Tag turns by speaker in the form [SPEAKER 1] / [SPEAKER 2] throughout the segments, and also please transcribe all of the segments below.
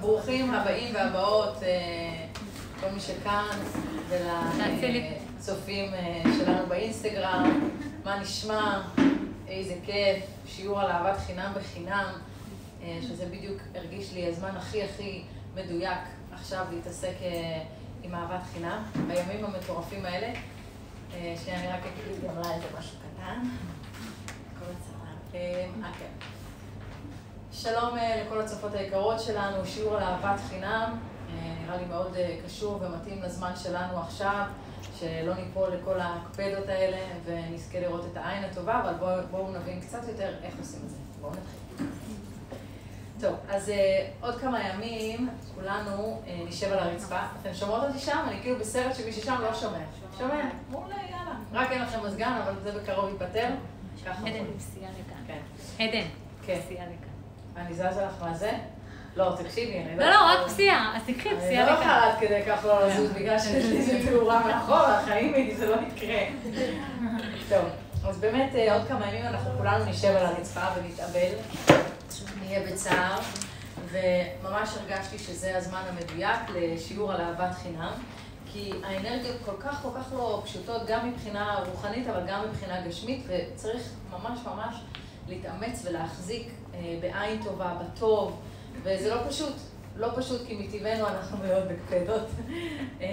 [SPEAKER 1] ברוכים הבאים והבאות, כל מי שכאן, ולצופים שלנו באינסטגרם, מה נשמע, איזה כיף, שיעור על אהבת חינם בחינם, שזה בדיוק הרגיש לי הזמן הכי הכי מדויק עכשיו להתעסק עם אהבת חינם, בימים המטורפים האלה, שאני רק אגיד גם לה איזה משהו קטן. כל הצהריים. אה, כן. שלום לכל הצופות היקרות שלנו, שיעור על אהבת חינם, נראה לי מאוד קשור ומתאים לזמן שלנו עכשיו, שלא ניפול לכל ההקפדות האלה ונזכה לראות את העין הטובה, אבל בואו בוא נבין קצת יותר איך עושים את זה. בואו נתחיל. טוב, אז עוד כמה ימים כולנו נשב על הרצפה. אתן שומעות אותי שם? אני כאילו בסרט שמישהי שם לא שומע. שומע? מעולה, יאללה. רק אין לכם מזגן, אבל זה בקרוב ייפתר.
[SPEAKER 2] עדן.
[SPEAKER 1] כן.
[SPEAKER 2] עדן,
[SPEAKER 1] כן. אני זזה לך מה זה? לא, תקשיבי, אני
[SPEAKER 2] לא, לא, רק פסיעה, אז תקחי
[SPEAKER 1] אני
[SPEAKER 2] פסיעה
[SPEAKER 1] לא
[SPEAKER 2] לכאן.
[SPEAKER 1] יכולה עד כדי כך לא לזוז, בגלל שיש לי איזה תאורה מאחור, החיים איתי, זה לא יקרה. טוב, אז באמת אה, עוד כמה ימים אנחנו כולנו נשב על הרצפה ונתאבל, נהיה בצער, וממש הרגשתי שזה הזמן המדויק לשיעור על אהבת חינם, כי האנרגיות כל כך כל כך לא פשוטות, גם מבחינה רוחנית, אבל גם מבחינה גשמית, וצריך ממש ממש להתאמץ ולהחזיק בעין טובה, בטוב, וזה לא פשוט, לא פשוט כי מטבענו אנחנו מאוד בקפדות. אה,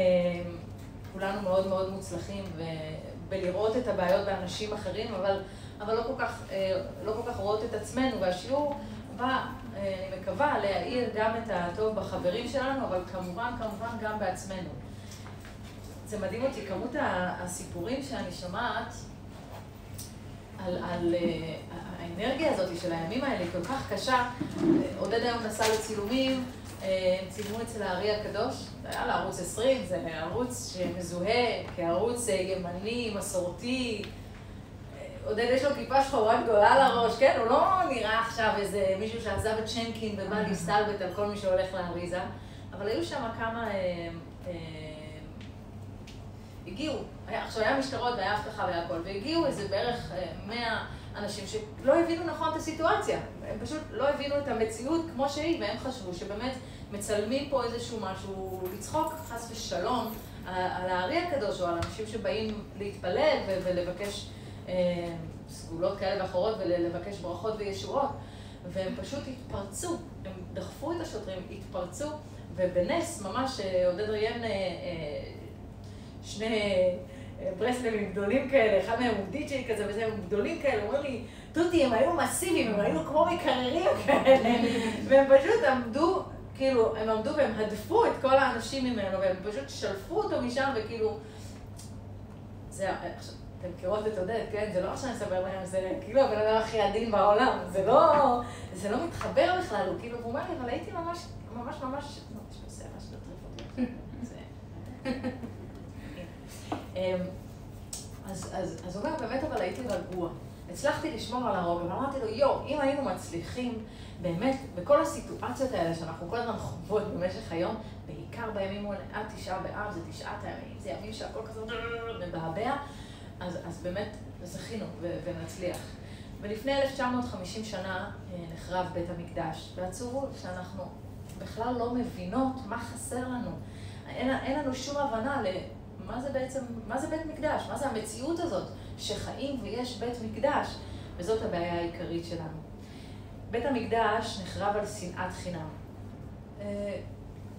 [SPEAKER 1] כולנו מאוד מאוד מוצלחים בלראות את הבעיות באנשים אחרים, אבל, אבל לא, כל כך, אה, לא כל כך רואות את עצמנו, והשיעור בא, אה, אני מקווה, להאיר גם את הטוב בחברים שלנו, אבל כמובן, כמובן גם בעצמנו. זה מדהים אותי, כמות הסיפורים שאני שומעת על, על אה, האנרגיה הזאת של הימים האלה היא כל כך קשה. עודד היום נסע לצילומים, אה, הם צילמו אצל הארי הקדוש, זה היה לערוץ 20, זה ערוץ שמזוהה כערוץ אה, ימני, מסורתי. עודד יש לו כיפה שחורה גדולה על הראש, כן? הוא לא נראה עכשיו איזה מישהו שעזב את שינקין ובא להסתלבט על כל מי שהולך לאריזה, אבל היו שם כמה... אה, אה, הגיעו, היה- עכשיו היה משטרות והיה אבטחה והיה הכל, והגיעו איזה בערך אה, 100 אנשים שלא הבינו נכון את הסיטואציה. הם פשוט לא הבינו את המציאות כמו שהיא, והם חשבו שבאמת מצלמים פה איזשהו משהו, לצחוק חס ושלום על הארי הקדוש, או על אנשים שבאים להתפלל ולבקש אה, סגולות כאלה ואחרות ולבקש ברכות וישועות. והם פשוט התפרצו, הם דחפו את השוטרים, התפרצו, ובנס ממש אה, עודד ראיין אה, אה, שני אה, ברסלבים גדולים כאלה, אחד מהם הוא די-ג'יי כזה וזה, הם גדולים כאלה, הוא אומר לי, תותי, הם היו מסיביים, הם היו כמו מקררים כאלה, והם פשוט עמדו, כאילו, הם עמדו והם הדפו את כל האנשים ממנו, והם פשוט שלפו אותו משם, וכאילו, זה, אתם מכירות את עודד, כן? זה לא מה שאני אספר להם, זה כאילו הבן אדם הכי עדין בעולם, זה לא, זה לא מתחבר בכלל, הוא כאילו, הוא אומר לי, אבל הייתי ממש, ממש ממש, לא, יש פה שיער שלא טריף אותי, זה... אמ, אז, אז, הוא אומר, באמת, אבל הייתי רגוע. הצלחתי לשמור על הרוגע, ואמרתי לו, יואו, אם היינו מצליחים, באמת, בכל הסיטואציות האלה שאנחנו כל הזמן חוות במשך היום, בעיקר בימים האלה, עד תשעה באב, זה תשעת הימים, זה ימים שהכל כזה מבעבע, אז, אז באמת זכינו ונצליח. ולפני 1950 שנה אה, נחרב בית המקדש, ועצוב הוא שאנחנו בכלל לא מבינות מה חסר לנו. אין, אין לנו שום הבנה למה זה בעצם, מה זה בית מקדש, מה זה המציאות הזאת שחיים ויש בית מקדש, וזאת הבעיה העיקרית שלנו. בית המקדש נחרב על שנאת חינם. אה,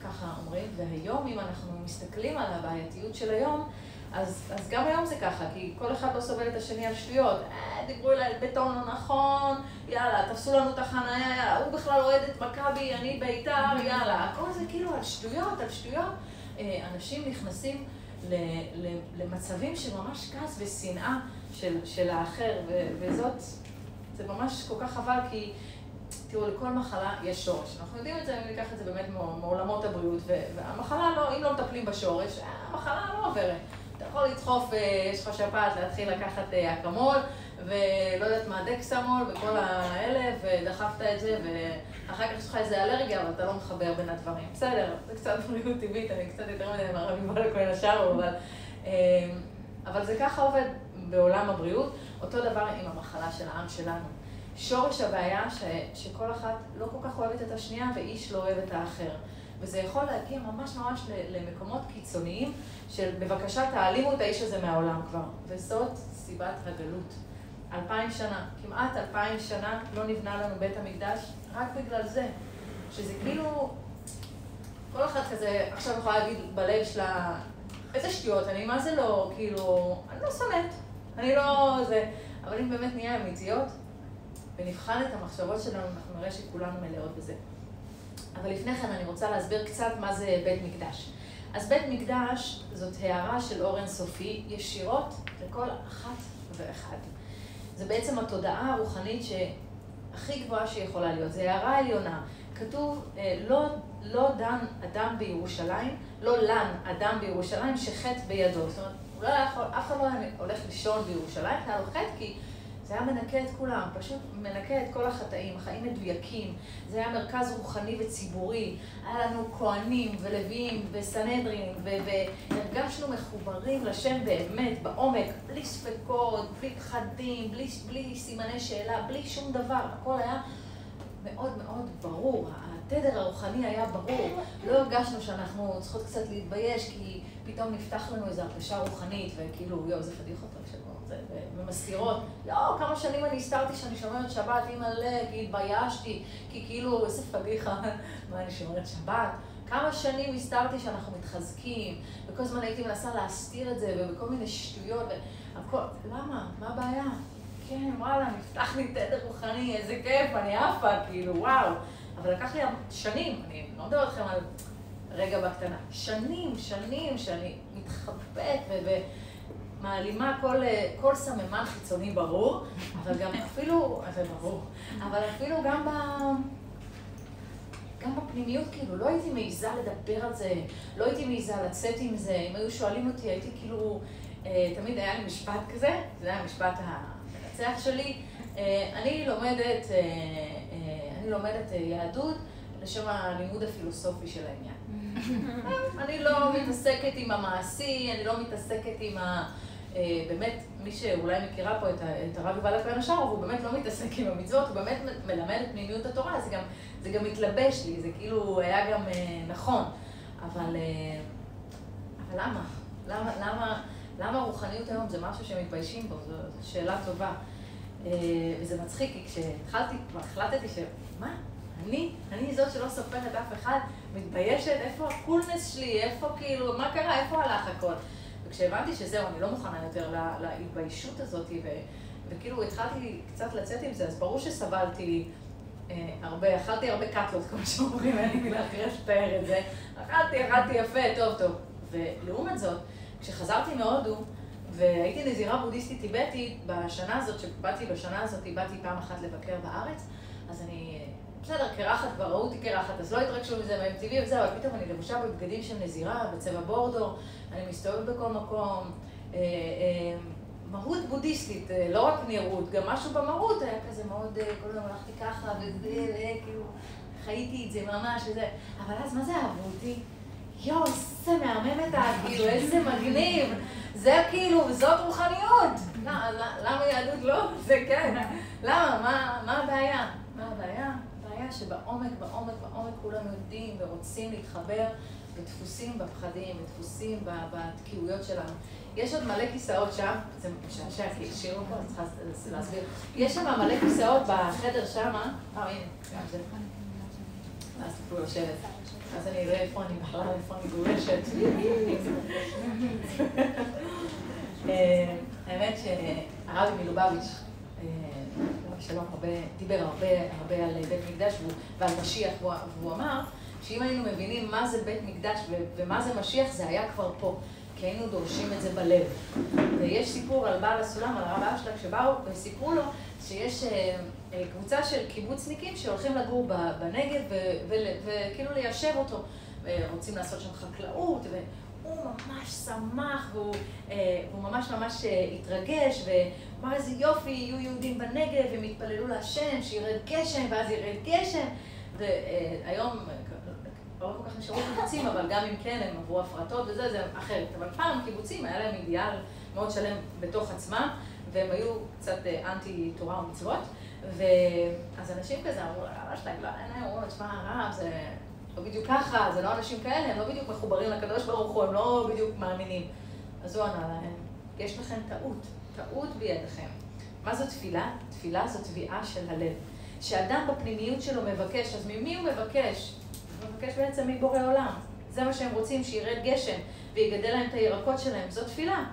[SPEAKER 1] ככה אומרים, והיום אם אנחנו מסתכלים על הבעייתיות של היום, אז, אז גם היום זה ככה, כי כל אחד לא סובל את השני על שטויות. אה, דיברו אליי על בטון לא נכון, יאללה, תפסו לנו את החניה, יאללה, הוא בכלל אוהד את מכבי, אני בית"ר, יאללה. הכל זה כאילו על שטויות, על שטויות. אה, אנשים נכנסים למצבים של ממש כעס ושנאה של, של האחר, ו, וזאת, זה ממש כל כך חבל, כי תראו, לכל מחלה יש שורש. אנחנו יודעים את זה, אם ניקח את זה באמת מע- מעולמות הבריאות, והמחלה לא, אם לא מטפלים בשורש, המחלה לא עוברת. אתה יכול לדחוף, אה, יש לך שפעת, להתחיל לקחת אה, אקמול, ולא יודעת מה, דקסמול, וכל האלה, ודחפת את זה, ואחר כך יש לך איזה אלרגיה, אבל אתה לא מחבר בין הדברים. בסדר, זה קצת בריאות טבעית, אני קצת יותר מדי מהרב יובל הכהן השאר, אבל, אה, אבל זה ככה עובד בעולם הבריאות. אותו דבר עם המחלה של העם שלנו. שורש הבעיה ש, שכל אחת לא כל כך אוהבת את השנייה ואיש לא אוהב את האחר. וזה יכול להגיע ממש ממש למקומות קיצוניים של בבקשה תעלימו את האיש הזה מהעולם כבר. וזאת סיבת הגלות. אלפיים שנה, כמעט אלפיים שנה לא נבנה לנו בית המקדש רק בגלל זה. שזה כאילו, כל אחת כזה עכשיו יכולה להגיד בלב שלה, איזה שטויות, אני מה זה לא, כאילו, אני לא שונאת, אני לא זה. אבל אם באמת נהיה אמיתיות ונבחן את המחשבות שלנו, אנחנו נראה שכולנו מלאות בזה. אבל לפני כן אני רוצה להסביר קצת מה זה בית מקדש. אז בית מקדש זאת הערה של אור אינסופי ישירות לכל אחת ואחד. זה בעצם התודעה הרוחנית שהכי גבוהה שיכולה להיות. זה הערה עליונה. כתוב, אה, לא, לא דן אדם בירושלים, לא לן אדם בירושלים שחטא בידו. זאת אומרת, יכול, אף אחד לא הולך לישון בירושלים, היה לו חטא כי זה היה מנקה את כולם, פשוט מנקה את כל החטאים, חיים מדויקים. זה היה מרכז רוחני וציבורי. היה לנו כהנים ולוויים וסנהדרין, והרגשנו מחוברים לשם באמת, בעומק, בלי ספקות, בלי פחדים, בלי, בלי סימני שאלה, בלי שום דבר. הכל היה מאוד מאוד ברור. התדר הרוחני היה ברור. לא הרגשנו שאנחנו צריכות קצת להתבייש, כי פתאום נפתח לנו איזו הרגשה רוחנית, וכאילו, יואו, זה פדיחות זה, ומזכירות, לא, כמה שנים אני הסתרתי שאני שומרת שבת, אימא'לה, כי התביישתי, כי כאילו, איזה פדיחה, מה אני שומרת שבת? כמה שנים הסתרתי שאנחנו מתחזקים, וכל הזמן הייתי מנסה להסתיר את זה, ובכל מיני שטויות, והכל, למה? מה הבעיה? כן, וואלה, נפתח לי תדר רוחני, איזה כיף, אני עפה, כאילו, וואו. אבל לקח לי שנים, אני לא מדברת לכם על רגע בקטנה, שנים, שנים שאני מתחבאת ומעלימה כל, כל סממן חיצוני ברור, אבל גם אפילו, זה ברור, אבל אפילו גם ב... גם בפנימיות, כאילו, לא הייתי מעיזה לדבר על זה, לא הייתי מעיזה לצאת עם זה, אם היו שואלים אותי, הייתי כאילו, אה, תמיד היה לי משפט כזה, זה היה המשפט המנצח שלי, אה, אני לומדת, אה, אני לומדת יהדות לשם הלימוד הפילוסופי של העניין. אני לא מתעסקת עם המעשי, אני לא מתעסקת עם ה... באמת, מי שאולי מכירה פה את הרב יובל הכהן השאר, הוא באמת לא מתעסק עם המצוות, הוא באמת מלמד את פנימיות התורה, זה גם, זה גם מתלבש לי, זה כאילו היה גם נכון. אבל, אבל למה? למה, למה, למה רוחניות היום זה משהו שמתביישים בו? זו שאלה טובה. וזה מצחיק, כי כשהתחלתי, כבר החלטתי ש... מה? אני? אני זאת שלא סופרת אף אחד? מתביישת? איפה הקולנס שלי? איפה כאילו, מה קרה? איפה הלך הכל? וכשהבנתי שזהו, אני לא מוכנה יותר להתביישות הזאת, ו... וכאילו התחלתי קצת לצאת עם זה, אז ברור שסבלתי אה, הרבה, אכלתי הרבה קאטלות, כמו שאומרים, אין לי מילה אחרת לתאר את זה. אכלתי, אכלתי יפה, טוב טוב. ולעומת זאת, כשחזרתי מהודו, והייתי נזירה בודהיסטית טיבטית בשנה הזאת, שבאתי בשנה הזאת, באתי פעם אחת לבקר בארץ, אז אני, בסדר, קרחת, כבר ראו אותי קרחת, אז לא התרגשו מזה מ-MTV וזהו, אבל פתאום אני לבושה בבגדים של נזירה, בצבע בורדו, אני מסתובבת בכל מקום. אה, אה, מהות בודהיסטית, אה, לא רק נראות, גם משהו במהות היה כזה מאוד, כל הזמן הלכתי ככה, וכאילו, חייתי את זה ממש, וזה, אבל אז מה זה אהבו אותי? יואו, איזה מהמם את כאילו, איזה מגניב. זה כאילו, זאת רוחניות. למה יהדות לא? זה כן. למה? מה הבעיה? שבעומק, בעומק, בעומק כולם יודעים ורוצים להתחבר ודפוסים בפחדים, ודפוסים בתקיעויות שלנו. יש עוד מלא כיסאות שם, זה משעשע, כי השאירו פה, אני צריכה להסביר. יש שם מלא כיסאות בחדר שם, אה, הנה, גם זה. ואז תוכלו לשבת. אז אני אראה איפה אני בכלל, איפה אני גולשת. אה, האמת שהרבי מלובביץ', אה, שלום, דיבר הרבה, הרבה על בית מקדש ועל משיח, והוא אמר שאם היינו מבינים מה זה בית מקדש ומה זה משיח, זה היה כבר פה. כי היינו דורשים את זה בלב. ויש סיפור על בעל הסולם, על הרב אשלג, שבאו וסיפרו לו שיש אה, קבוצה של קיבוצניקים שהולכים לגור בנגב וכאילו ליישב אותו. רוצים לעשות שם חקלאות, והוא ממש שמח, והוא, אה, והוא ממש ממש אה, התרגש, ואמר איזה יופי, יהיו יהודים בנגב, הם יתפללו להשם, שירד גשם, ואז ירד גשם. והיום לא כל כך נשארו קיבוצים, אבל גם אם כן, הם עברו הפרטות וזה, זה אחרת. אבל פעם קיבוצים, היה להם אידיאל מאוד שלם בתוך עצמם, והם היו קצת אה, אנטי תורה ומצוות. ואז אנשים כזה אמרו, אבא שלהם, לא, אין להם, תשמע, הרב, זה לא בדיוק ככה, זה לא אנשים כאלה, הם לא בדיוק מחוברים לקדוש ברוך הוא, הם לא בדיוק מאמינים. אז הוא ענה להם, יש לכם טעות, טעות בידיכם. מה זו תפילה? תפילה זו תביעה של הלב. שאדם בפנימיות שלו מבקש, אז ממי הוא מבקש? הוא מבקש בעצם מבורא עולם. זה מה שהם רוצים, שירד גשם ויגדל להם את הירקות שלהם, זו תפילה.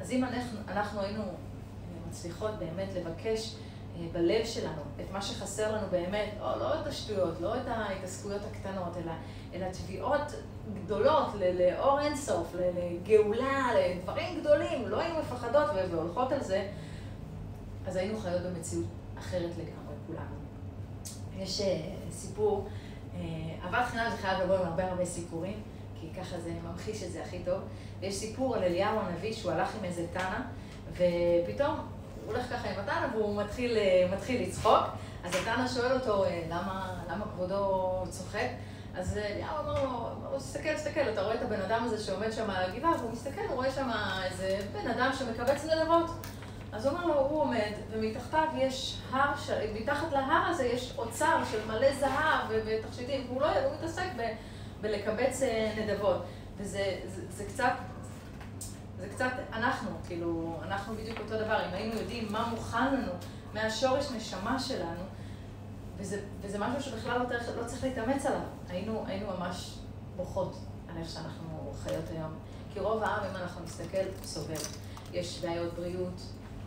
[SPEAKER 1] אז אם אנחנו, אנחנו היינו מצליחות באמת לבקש אה, בלב שלנו את מה שחסר לנו באמת, או לא את השטויות, לא את ההתעסקויות הקטנות, אלא, אלא תביעות גדולות לאור אינסוף, לגאולה, לדברים גדולים, לא היינו מפחדות והולכות על זה, אז היינו חיות במציאות אחרת לגמרי, כולנו. יש אה, סיפור, אהבת אה, חינם זה חייב לבוא עם הרבה הרבה סיפורים, כי ככה זה ממחיש את זה הכי טוב. ויש סיפור על אליהו הנביא שהוא הלך עם איזה תנא, ופתאום הולך ככה עם התנא והוא מתחיל, אה, מתחיל לצחוק. אז התנא שואל אותו, למה, למה כבודו צוחק? אז אליהו אמר לו, תסתכל, תסתכל, אתה רואה את הבן אדם הזה שעומד שם על הגבעה, והוא מסתכל, הוא רואה שם איזה בן אדם שמקבץ נדבות. אז הוא אומר לו, הוא עומד, ומתחתיו יש הר, ש... מתחת להר הזה יש אוצר של מלא זהב ותכשיטים, והוא לא, הוא מתעסק ב... בלקבץ אה, נדבות. וזה זה, זה קצת, זה קצת אנחנו, כאילו, אנחנו בדיוק אותו דבר, אם היינו יודעים מה מוכן לנו מהשורש נשמה שלנו, וזה, וזה משהו שבכלל לא, צריך, לא צריך להתאמץ עליו, היינו, היינו ממש בוכות על איך שאנחנו חיות היום. כי רוב העם, אם אנחנו נסתכל, סובל. יש בעיות בריאות,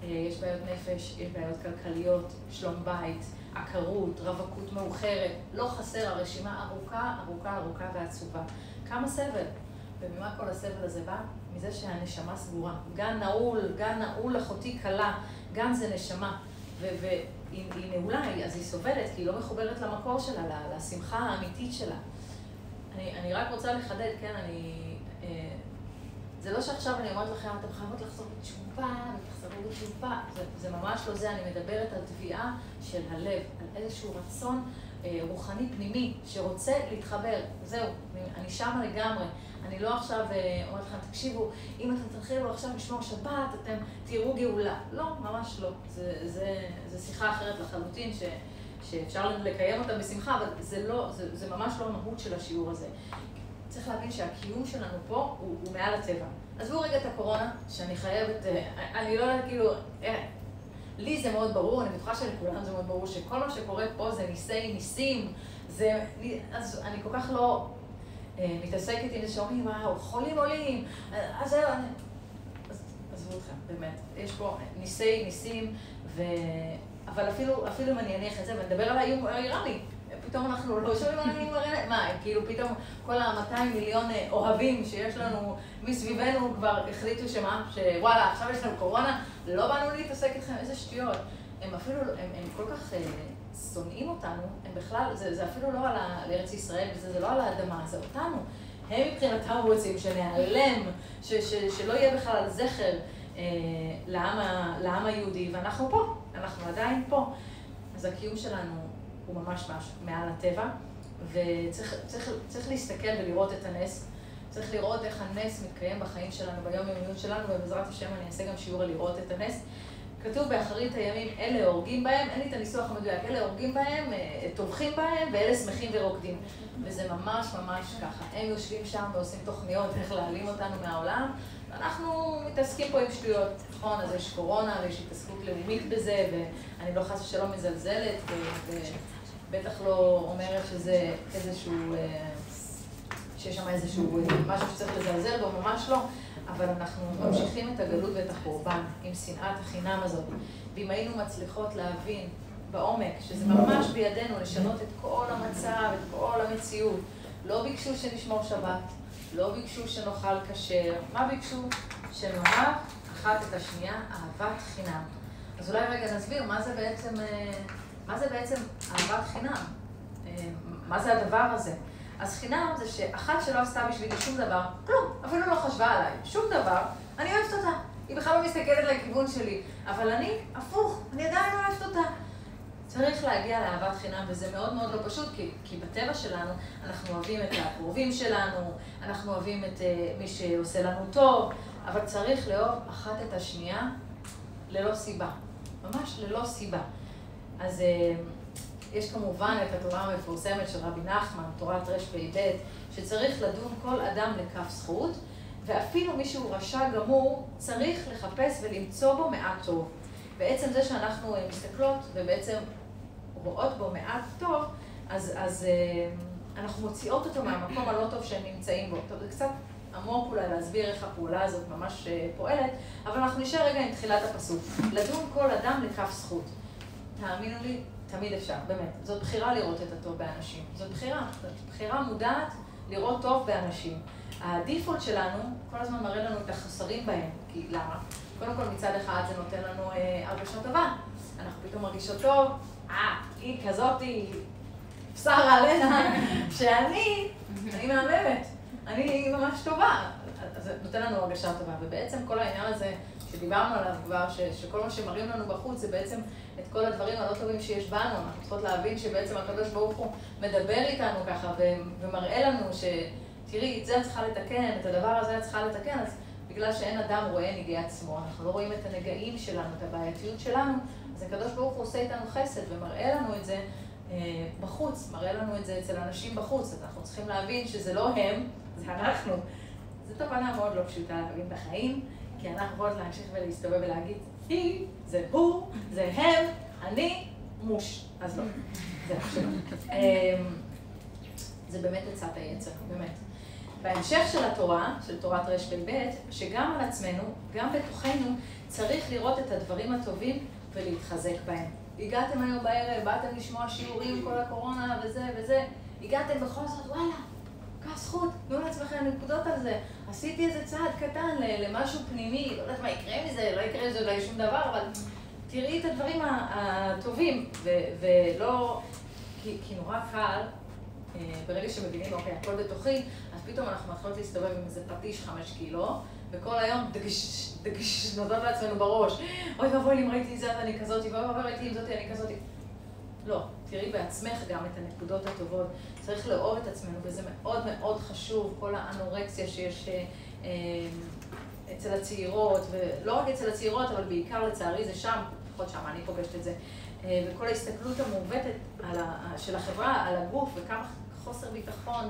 [SPEAKER 1] אה, יש בעיות נפש, יש בעיות כלכליות, שלום בית, עקרות, רווקות מאוחרת, לא חסר, הרשימה ארוכה, ארוכה, ארוכה ועצובה. כמה סבל. וממה כל הסבל הזה בא? מזה שהנשמה סגורה. גן נעול, גן נעול אחותי כלה, גן זה נשמה. ואם היא נעולה, אז היא סובלת, כי היא לא מחוברת למקור שלה, לשמחה האמיתית שלה. אני, אני רק רוצה לחדד, כן, אני... אה, זה לא שעכשיו אני אומרת לכם, אתם חייבות לחזור בתשובה, ותחזרו בתשובה. זה, זה ממש לא זה, אני מדברת על תביעה של הלב, על איזשהו רצון רוחני פנימי שרוצה להתחבר. זהו, אני שמה לגמרי. אני לא עכשיו אה, אומרת לכם, תקשיבו, אם אתם תתחילו עכשיו לשמור שבת, אתם תראו גאולה. לא, ממש לא. זה, זה, זה שיחה אחרת לחלוטין, ש, שאפשר לקיים אותה בשמחה, אבל זה לא, זה, זה ממש לא המהות של השיעור הזה. צריך להבין שהקיום שלנו פה הוא, הוא מעל הטבע. עזבו רגע את הקורונה, שאני חייבת, אה, אני לא יודעת, כאילו, אה, לי זה מאוד ברור, אני בטוחה שלכולם זה מאוד ברור, שכל מה שקורה פה זה ניסי ניסים, זה, אז אני כל כך לא אה, מתעסקת עם זה שאומרים, וואו, חולים עולים, אז זהו, אני... עזבו אתכם, באמת. יש פה ניסי ניסים, ו... אבל אפילו, אפילו אם אני אניח את זה ונדבר על האיום האיראני, פתאום אנחנו לא שומעים על האיום האיראני, מה, כאילו פתאום כל ה-200 מיליון אה, אוהבים שיש לנו מסביבנו כבר החליטו שמה, שוואלה, עכשיו יש לנו קורונה, לא באנו להתעסק איתכם, איזה שטויות. הם אפילו, הם, הם כל כך... אה, שונאים אותנו, הם בכלל, זה, זה אפילו לא על, ארץ ישראל, זה, זה לא על האדמה, זה אותנו. הם מבחינתם רוצים שניעלם, ש, ש, שלא יהיה בכלל זכר אה, לעם, לעם היהודי, ואנחנו פה, אנחנו עדיין פה. אז הקיום שלנו הוא ממש מעל הטבע, וצריך צריך, צריך להסתכל ולראות את הנס. צריך לראות איך הנס מתקיים בחיים שלנו, ביום-יומיות שלנו, ובעזרת השם אני אעשה גם שיעור על לראות את הנס. כתוב באחרית הימים, אלה הורגים בהם, אין לי את הניסוח המדויק, אלה הורגים בהם, אה, טובחים בהם, ואלה שמחים ורוקדים. וזה ממש ממש ככה. הם יושבים שם ועושים תוכניות איך להעלים אותנו מהעולם, ואנחנו מתעסקים פה עם שטויות, נכון? אז יש קורונה ויש התעסקות לאומית בזה, ואני לא חס ושלום מזלזלת, ובטח לא אומרת שזה איזשהו, אה, שיש שם איזשהו אה, משהו שצריך לזלזל בו, ממש לא. אבל אנחנו ממשיכים את הגלות ואת החורבן עם שנאת החינם הזאת. ואם היינו מצליחות להבין בעומק שזה ממש בידינו לשנות את כל המצב, את כל המציאות, לא ביקשו שנשמור שבת, לא ביקשו שנאכל כשר, מה ביקשו? שנאהב אחת את השנייה אהבת חינם. אז אולי רגע נסביר מה זה בעצם, אה, מה זה בעצם אהבת חינם? אה, מה זה הדבר הזה? אז חינם זה שאחת שלא עשתה בשבילי שום דבר, כלום, אפילו לא חשבה עליי, שום דבר, אני אוהבת אותה. היא בכלל לא מסתכלת לכיוון שלי, אבל אני, הפוך, אני עדיין אוהבת אותה. צריך להגיע לאהבת חינם, וזה מאוד מאוד לא פשוט, כי, כי בטבע שלנו אנחנו אוהבים את הקרובים שלנו, אנחנו אוהבים את uh, מי שעושה לנו טוב, אבל צריך לאהוב אחת את השנייה ללא סיבה. ממש ללא סיבה. אז אה, יש כמובן את התורה המפורסמת של רבי נחמן, תורת רפ"ב, שצריך לדון כל אדם לכף זכות, ואפילו מי שהוא רשע גמור, צריך לחפש ולמצוא בו מעט טוב. בעצם זה שאנחנו מסתכלות ובעצם רואות בו מעט טוב, אז, אז אנחנו מוציאות אותו מהמקום הלא טוב שהם נמצאים בו. טוב, זה קצת עמוק אולי להסביר איך הפעולה הזאת ממש פועלת, אבל אנחנו נשאר רגע עם תחילת הפסוק. לדון כל אדם לכף זכות. תאמינו לי, תמיד אפשר, באמת. זאת בחירה לראות את הטוב באנשים. זאת בחירה, זאת בחירה מודעת לראות טוב באנשים. הדיפולט שלנו כל הזמן מראה לנו את החסרים בהם. כי למה? קודם כל מצד אחד זה נותן לנו אה, הרגשה טובה. אנחנו פתאום מרגישות טוב, אה, היא כזאתי, שרה עליה, שאני, אני מהממת, אני ממש טובה. זה נותן לנו הרגשה טובה. ובעצם כל העניין הזה שדיברנו עליו כבר, ש, שכל מה שמראים לנו בחוץ זה בעצם את כל הדברים הלא טובים שיש בנו. אנחנו צריכות להבין שבעצם הקדוש ברוך הוא מדבר איתנו ככה ומראה לנו שתראי, את זה את צריכה לתקן, את הדבר הזה את צריכה לתקן, אז בגלל שאין אדם רואה נגעי עצמו, אנחנו לא רואים את הנגעים שלנו, את הבעייתיות שלנו, אז הקדוש ברוך הוא עושה איתנו חסד ומראה לנו את זה אה, בחוץ, מראה לנו את זה אצל אנשים בחוץ, אז אנחנו צריכים להבין שזה לא הם, זה אנחנו. זו תובנה מאוד לא פשוטה להבין בחיים. כי אנחנו יכולות להמשיך ולהסתובב ולהגיד, היא, זה הוא, זה הם, אני, מוש. אז לא, זה. אמ, זה באמת עצת היצר, באמת. בהמשך של התורה, של תורת רפ"ב, שגם על עצמנו, גם בתוכנו, צריך לראות את הדברים הטובים ולהתחזק בהם. הגעתם היום בערב, באתם לשמוע שיעורים כל הקורונה וזה וזה, הגעתם בכל זאת, וואלה, קח זכות, תנו לעצמכם נקודות על זה. עשיתי איזה צעד קטן למשהו פנימי, לא יודעת מה יקרה מזה, לא יקרה מזה אולי שום דבר, אבל תראי את הדברים הטובים, ולא... כי, כי נורא קל, אה, ברגע שמבינים, אוקיי, הכל בתוכי, אז פתאום אנחנו מתחילות להסתובב עם איזה פטיש חמש קילו, וכל היום דגש, דגש, נותנות לעצמנו בראש, אוי ואבוי אם ראיתי את זה, אני כזאתי, ואוי ואבוי ראיתי אם זאתי, אני כזאתי. לא, תראי בעצמך גם את הנקודות הטובות. צריך לאהוב את עצמנו, וזה מאוד מאוד חשוב, כל האנורקסיה שיש אה, אה, אצל הצעירות, ולא רק אצל הצעירות, אבל בעיקר לצערי זה שם, לפחות שם אני פוגשת את זה, אה, וכל ההסתכלות המעוותת של החברה על הגוף, וכמה חוסר ביטחון,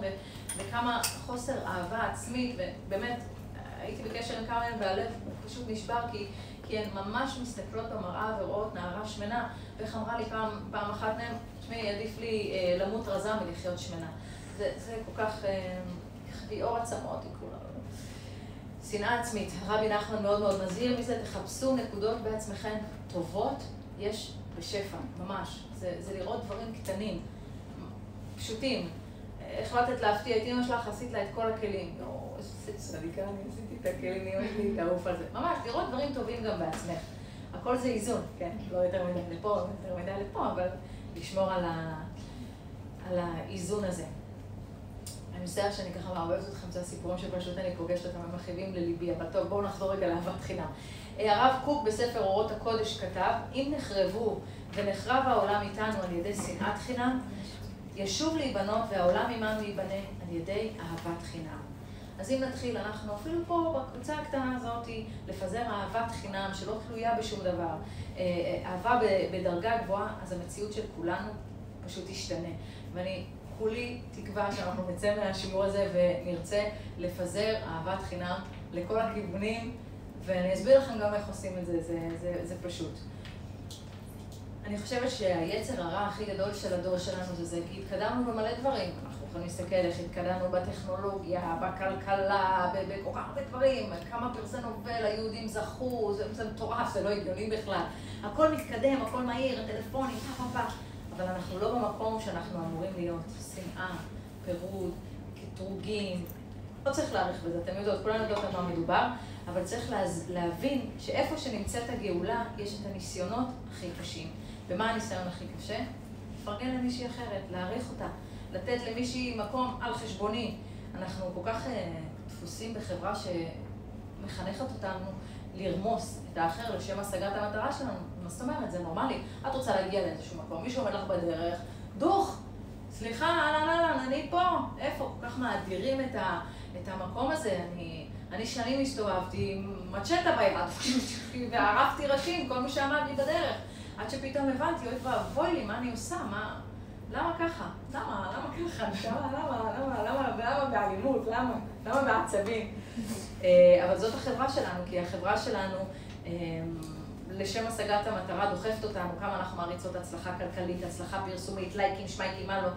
[SPEAKER 1] וכמה חוסר אהבה עצמית, ובאמת, הייתי בקשר עם כמה מהם והלב פשוט נשבר, כי... כי הן ממש מסתכלות במראה ורואות נערה שמנה, ואיך אמרה לי פעם, פעם אחת מהן, תשמעי, עדיף לי אה, למות רזה מלחיות שמנה. זה, זה כל כך, אה, אור עצמות, יקראו שנאה עצמית. רבי נחמן מאוד מאוד מזהיר מזה, תחפשו נקודות בעצמכם טובות, יש בשפע, ממש. זה, זה לראות דברים קטנים, פשוטים. החלטת להפתיע את אמא שלך, עשית לה את כל הכלים. יואו, איזה צדיקה, אני עשיתי את הכלים, אמא שלי תעוף על זה. ממש, לראות דברים טובים גם בעצמך. הכל זה איזון, כן? לא יותר מדי לפה, לא יותר מדי לפה, אבל לשמור על, ה... על האיזון הזה. אני מצטער שאני ככה מערבבת אתכם, זה הסיפורים שפשוט אני פוגשת אותם, הם מכאיבים לליבי, אבל טוב, בואו נחזור רגע לאהבת חינם. אה, הרב קוק בספר אורות הקודש כתב, אם נחרבו ונחרב העולם איתנו על ידי שנאת חינם, ישוב להיבנות והעולם עמנו ייבנה על ידי אהבת חינם. אז אם נתחיל, אנחנו אפילו פה בקבוצה הקטנה הזאת, לפזר אהבת חינם שלא תלויה בשום דבר, אה, אהבה בדרגה גבוהה, אז המציאות של כולנו פשוט תשתנה. ואני כולי תקווה שאנחנו נצא מהשיעור הזה ונרצה לפזר אהבת חינם לכל הכיוונים, ואני אסביר לכם גם איך עושים את זה, זה, זה, זה פשוט. אני חושבת שהיצר הרע הכי גדול של הדור שלנו זה זה, כי התקדמנו במלא דברים. אנחנו יכולים להסתכל איך התקדמנו בטכנולוגיה, בכלכלה, בכל כך הרבה דברים, כמה פרסי נובל היהודים זכו, זה, זה מטורף, זה לא הגיוני בכלל. הכל מתקדם, הכל מהיר, הטלפונים, פה פה. אבל אנחנו לא במקום שאנחנו אמורים להיות. שנאה, פירוד, קטרוגים. לא צריך להאריך בזה, אתם יודעות, כולנו יודעות על מה מדובר, אבל צריך להבין שאיפה שנמצאת הגאולה, יש את הניסיונות הכי קשים. ומה הניסיון הכי קשה? לפרגן למישהי אחרת, להעריך אותה, לתת למישהי מקום על חשבוני. אנחנו כל כך uh, דפוסים בחברה שמחנכת אותנו לרמוס את האחר לשם השגת המטרה שלנו. מה זאת אומרת? זה נורמלי. את רוצה להגיע לאיזשהו מקום, מישהו עומד לך בדרך, דוך, סליחה, אהלן אהלן, אני פה. איפה? כל כך מאדירים את, ה, את המקום הזה. אני, אני שנים הסתובבתי עם מצ'טה ביד, וערפתי ראשים, כל מי שעמד לי בדרך. עד שפתאום הבנתי, אוי ואבוי לי, מה אני עושה? מה... למה ככה? למה? למה ככה? נשמה, למה? למה? למה? למה באלימות? למה? למה בעצבים? אה, אבל זאת החברה שלנו, כי החברה שלנו, אה, לשם השגת המטרה, דוחפת אותנו, כמה אנחנו מעריצות הצלחה כלכלית, הצלחה פרסומית, לייקים, שמייקים, מה לא.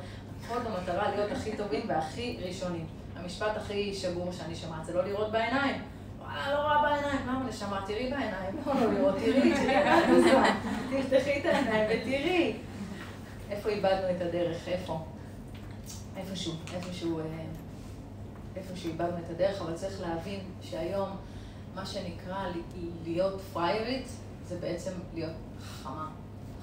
[SPEAKER 1] הכל במטרה להיות הכי טובים והכי ראשונים. המשפט הכי שגור שאני שומעת זה לא לראות בעיניים. וואלה, לא רואה בעיניים. למה נשמה? תראי בעיניים. לא, לא תראי, תראי תפתחי את העיניים ותראי. איפה איבדנו את הדרך? איפה? איפשהו, איפשהו, אה, איפשהו איבדנו את הדרך, אבל צריך להבין שהיום מה שנקרא להיות פריירית זה בעצם להיות חכמה.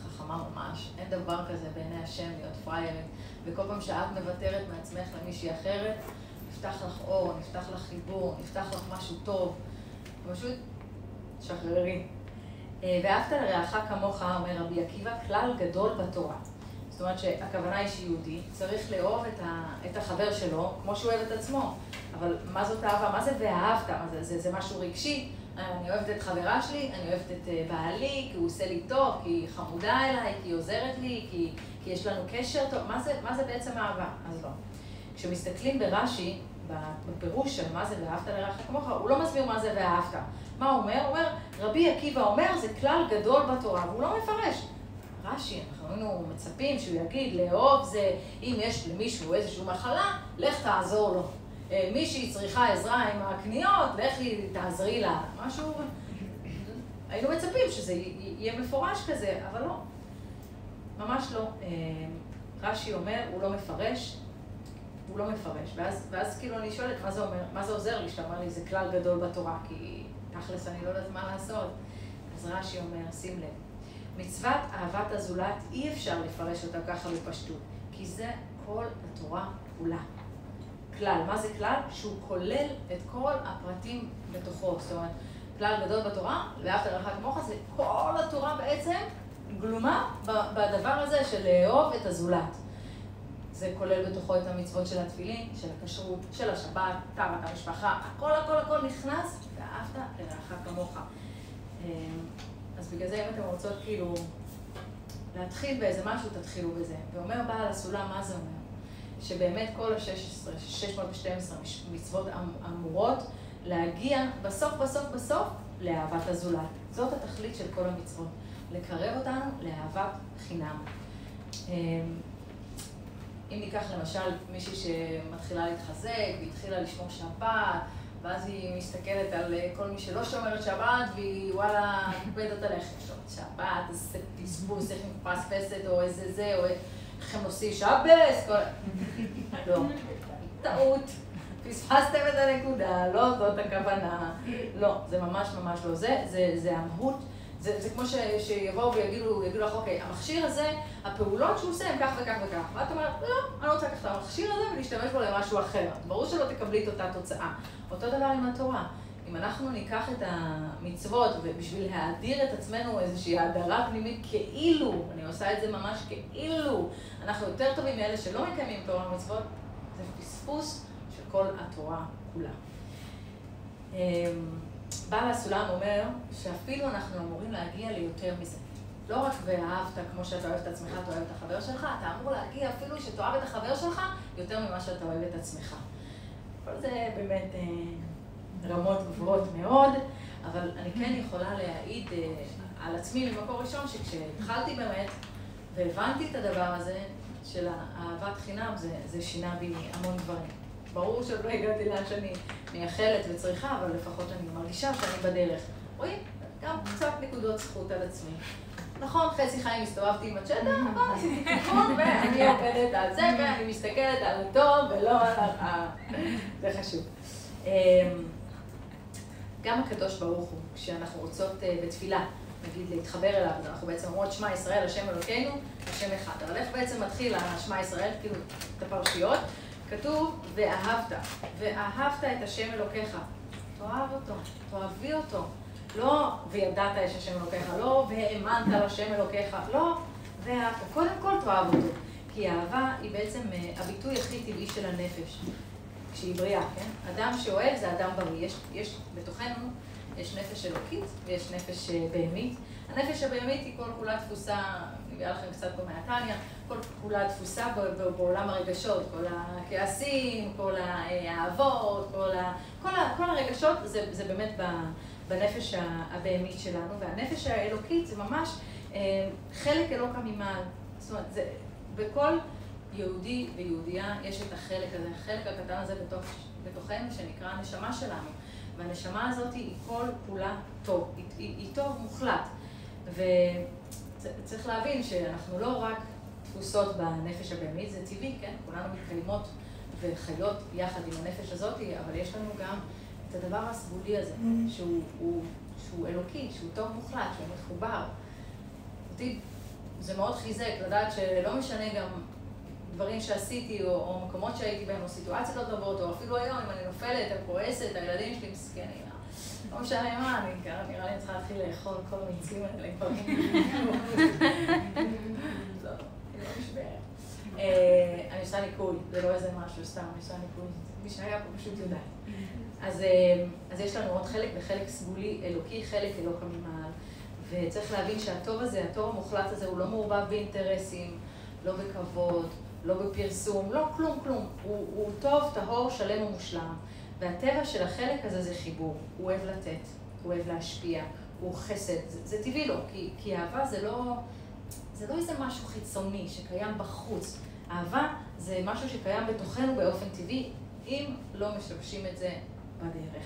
[SPEAKER 1] חכמה ממש. אין דבר כזה בעיני השם להיות פריירית. וכל פעם שאת מוותרת מעצמך למישהי אחרת, נפתח לך אור, נפתח לך חיבור, נפתח לך משהו טוב. פשוט שחררי. אה, ואהבת לרעך כמוך, אומר רבי עקיבא, כלל גדול בתורה. זאת אומרת שהכוונה היא שיהודי צריך לאהוב את, ה, את החבר שלו כמו שהוא אוהב את עצמו. אבל מה זאת אהבה? מה זה ואהבת? מה זה, זה, זה משהו רגשי? אני אוהבת את חברה שלי, אני אוהבת את אה, בעלי, כי הוא עושה לי טוב, כי היא חמודה אליי, כי היא עוזרת לי, כי, כי יש לנו קשר טוב. מה זה, מה זה בעצם אהבה? אז לא. כשמסתכלים ברש"י, בפירוש של מה זה ואהבת לרעך כמוך, הוא לא מסביר מה זה ואהבת. מה הוא אומר? הוא אומר, רבי עקיבא אומר, זה כלל גדול בתורה, והוא לא מפרש. רש"י, אנחנו היינו מצפים שהוא יגיד, לאהוב זה, אם יש למישהו איזושהי מחלה, לך תעזור לו. אה, מישהי צריכה עזרה עם הקניות, לכי תעזרי לה. משהו... היינו מצפים שזה יהיה מפורש כזה, אבל לא. ממש לא. אה, רש"י אומר, הוא לא מפרש, הוא לא מפרש. ואז, ואז כאילו אני שואלת, מה זה אומר, מה זה עוזר לי שאתה אומר לי, זה כלל גדול בתורה, כי תכלס אני לא יודעת מה לעשות. אז רש"י אומר, שים לב, מצוות אהבת הזולת, אי אפשר לפרש אותה ככה בפשטות, כי זה כל התורה כולה. כלל, מה זה כלל? שהוא כולל את כל הפרטים בתוכו. זאת אומרת, כלל גדול בתורה, ואהבת לרעך כמוך, זה כל התורה בעצם גלומה בדבר הזה של לאהוב את הזולת. זה כולל בתוכו את המצוות של התפילין, של הכשרות, של השבת, טהרת המשפחה, הכל הכל הכל נכנס, ואהבת לרעך כמוך. אמ, אז בגלל זה אם אתם רוצות כאילו להתחיל באיזה משהו, תתחילו בזה. ואומר בעל הסולם, מה זה אומר? שבאמת כל ה-16, 612 מצוות אמ-, אמורות להגיע בסוף, בסוף, בסוף לאהבת הזולת. זאת התכלית של כל המצוות, לקרב אותנו לאהבת חינם. אם ניקח למשל מישהי שמתחילה להתחזק והתחילה לשמור שבת, ואז היא מסתכלת על אה, כל מי שלא שומרת שבת, והיא וואלה, מוקפדת עליך, שבת, איזה פספוס, איך היא מפספסת, או איזה זה, או איך הם עושים שבס, כל... לא, טעות. פספסתם את הנקודה, לא זאת הכוונה. לא, זה ממש ממש לא זה, זה, זה המהות. זה, זה כמו ש, שיבואו ויגידו, יגידו לך, אוקיי, המכשיר הזה, הפעולות שהוא עושה הם כך וכך וכך. ואת אומרת, לא, אני רוצה לקחת את המכשיר הזה ולהשתמש בו למשהו אחר. ברור שלא תקבלי את אותה תוצאה. אותו דבר עם התורה. אם אנחנו ניקח את המצוות ובשביל להאדיר את עצמנו איזושהי האדרה פנימית כאילו, אני עושה את זה ממש כאילו, אנחנו יותר טובים מאלה שלא מקיימים תורה ומצוות, זה פספוס של כל התורה כולה. בעל הסולם אומר שאפילו אנחנו אמורים להגיע ליותר מזה. לא רק ואהבת כמו שאתה אוהב את עצמך, אתה אוהב את החבר שלך, אתה אמור להגיע אפילו שתאהב את החבר שלך יותר ממה שאתה אוהב את עצמך. כל זה באמת אה, רמות גבוהות מאוד, אבל אני כן יכולה להעיד אה, על עצמי ממקור ראשון, שכשהתחלתי באמת והבנתי את הדבר הזה של אהבת חינם, זה, זה שינה בי המון דברים. ברור שעוד לא הגעתי לאן שאני מייחלת וצריכה, אבל לפחות אני מרגישה שאני בדרך. רואים? גם קצת נקודות זכות על עצמי. נכון, חצי חיים הסתובבתי עם הצ'טה, אבל עשיתי תיקון, ואני עובדת על זה, ואני מסתכלת על הטוב ולא על ה... זה חשוב. אמ, גם הקדוש ברוך הוא, כשאנחנו רוצות אה, בתפילה, נגיד להתחבר אליו, אז אנחנו בעצם אומרות שמע ישראל, השם אלוקינו, השם אחד. אבל איך בעצם מתחיל השמע ישראל, כאילו, את הפרשיות? כתוב, ואהבת, ואהבת את השם אלוקיך. תאהב אותו, תאהבי אותו. לא, וידעת יש השם אלוקיך, לא, והאמנת על השם אלוקיך, לא, ואהבת. קודם כל תאהב אותו. כי אהבה היא בעצם אה, הביטוי הכי טבעי של הנפש, כשהיא בריאה, כן? אדם שאוהב זה אדם בריא. יש, יש בתוכנו יש נפש אלוקית ויש נפש אה, בהמית. הנפש הבהמית היא כל כולה תפוסה, אני אביא לכם קצת פה מהתניא, כל כולה תפוסה בעולם הרגשות, כל הכעסים, כל האהבות, כל, ה, כל, ה, כל הרגשות, זה, זה באמת בנפש הבהמית שלנו, והנפש האלוקית זה ממש אה, חלק אלוקא ממעל. זאת אומרת, זה, בכל יהודי ויהודייה יש את החלק הזה, החלק הקטן הזה בתוך, בתוכנו שנקרא הנשמה שלנו. והנשמה הזאת היא כל כולה טוב, היא, היא, היא טוב מוחלט. וצריך להבין שאנחנו לא רק תפוסות בנפש הבהמית, זה טבעי, כן? כולנו מתקיימות וחיות יחד עם הנפש הזאת, אבל יש לנו גם את הדבר הסגולי הזה, mm. שהוא, הוא, שהוא אלוקי, שהוא טוב מוחלט, שהוא מחובר. אותי זה מאוד חיזק לדעת שלא משנה גם דברים שעשיתי, או, או מקומות שהייתי בהם, או סיטואציות לא טובות, או אפילו היום, אם אני נופלת, אני כועסת, הילדים שלי מסכנים. לא משנה מה, אני נראה לי צריכה להתחיל לאכול כל המיצים האלה כבר. לא, אה, אני עושה ניקוי, זה לא איזה משהו סתם, אני עושה ניקוי. מי שהיה פה פשוט יודעת. אז, אה, אז יש לנו עוד חלק, וחלק סגולי אלוקי, חלק אלוקא ממעל. וצריך להבין שהטוב הזה, הטוב המוחלט הזה, הוא לא מעורבב באינטרסים, לא בכבוד, לא בפרסום, לא כלום כלום. הוא, הוא טוב, טהור, שלם ומושלם. והטבע של החלק הזה זה חיבור. הוא אוהב לתת, הוא אוהב להשפיע, הוא חסד. זה, זה טבעי לו, כי, כי אהבה זה לא, זה לא איזה משהו חיצוני שקיים בחוץ. אהבה זה משהו שקיים בתוכנו באופן טבעי, אם לא משבשים את זה בדרך.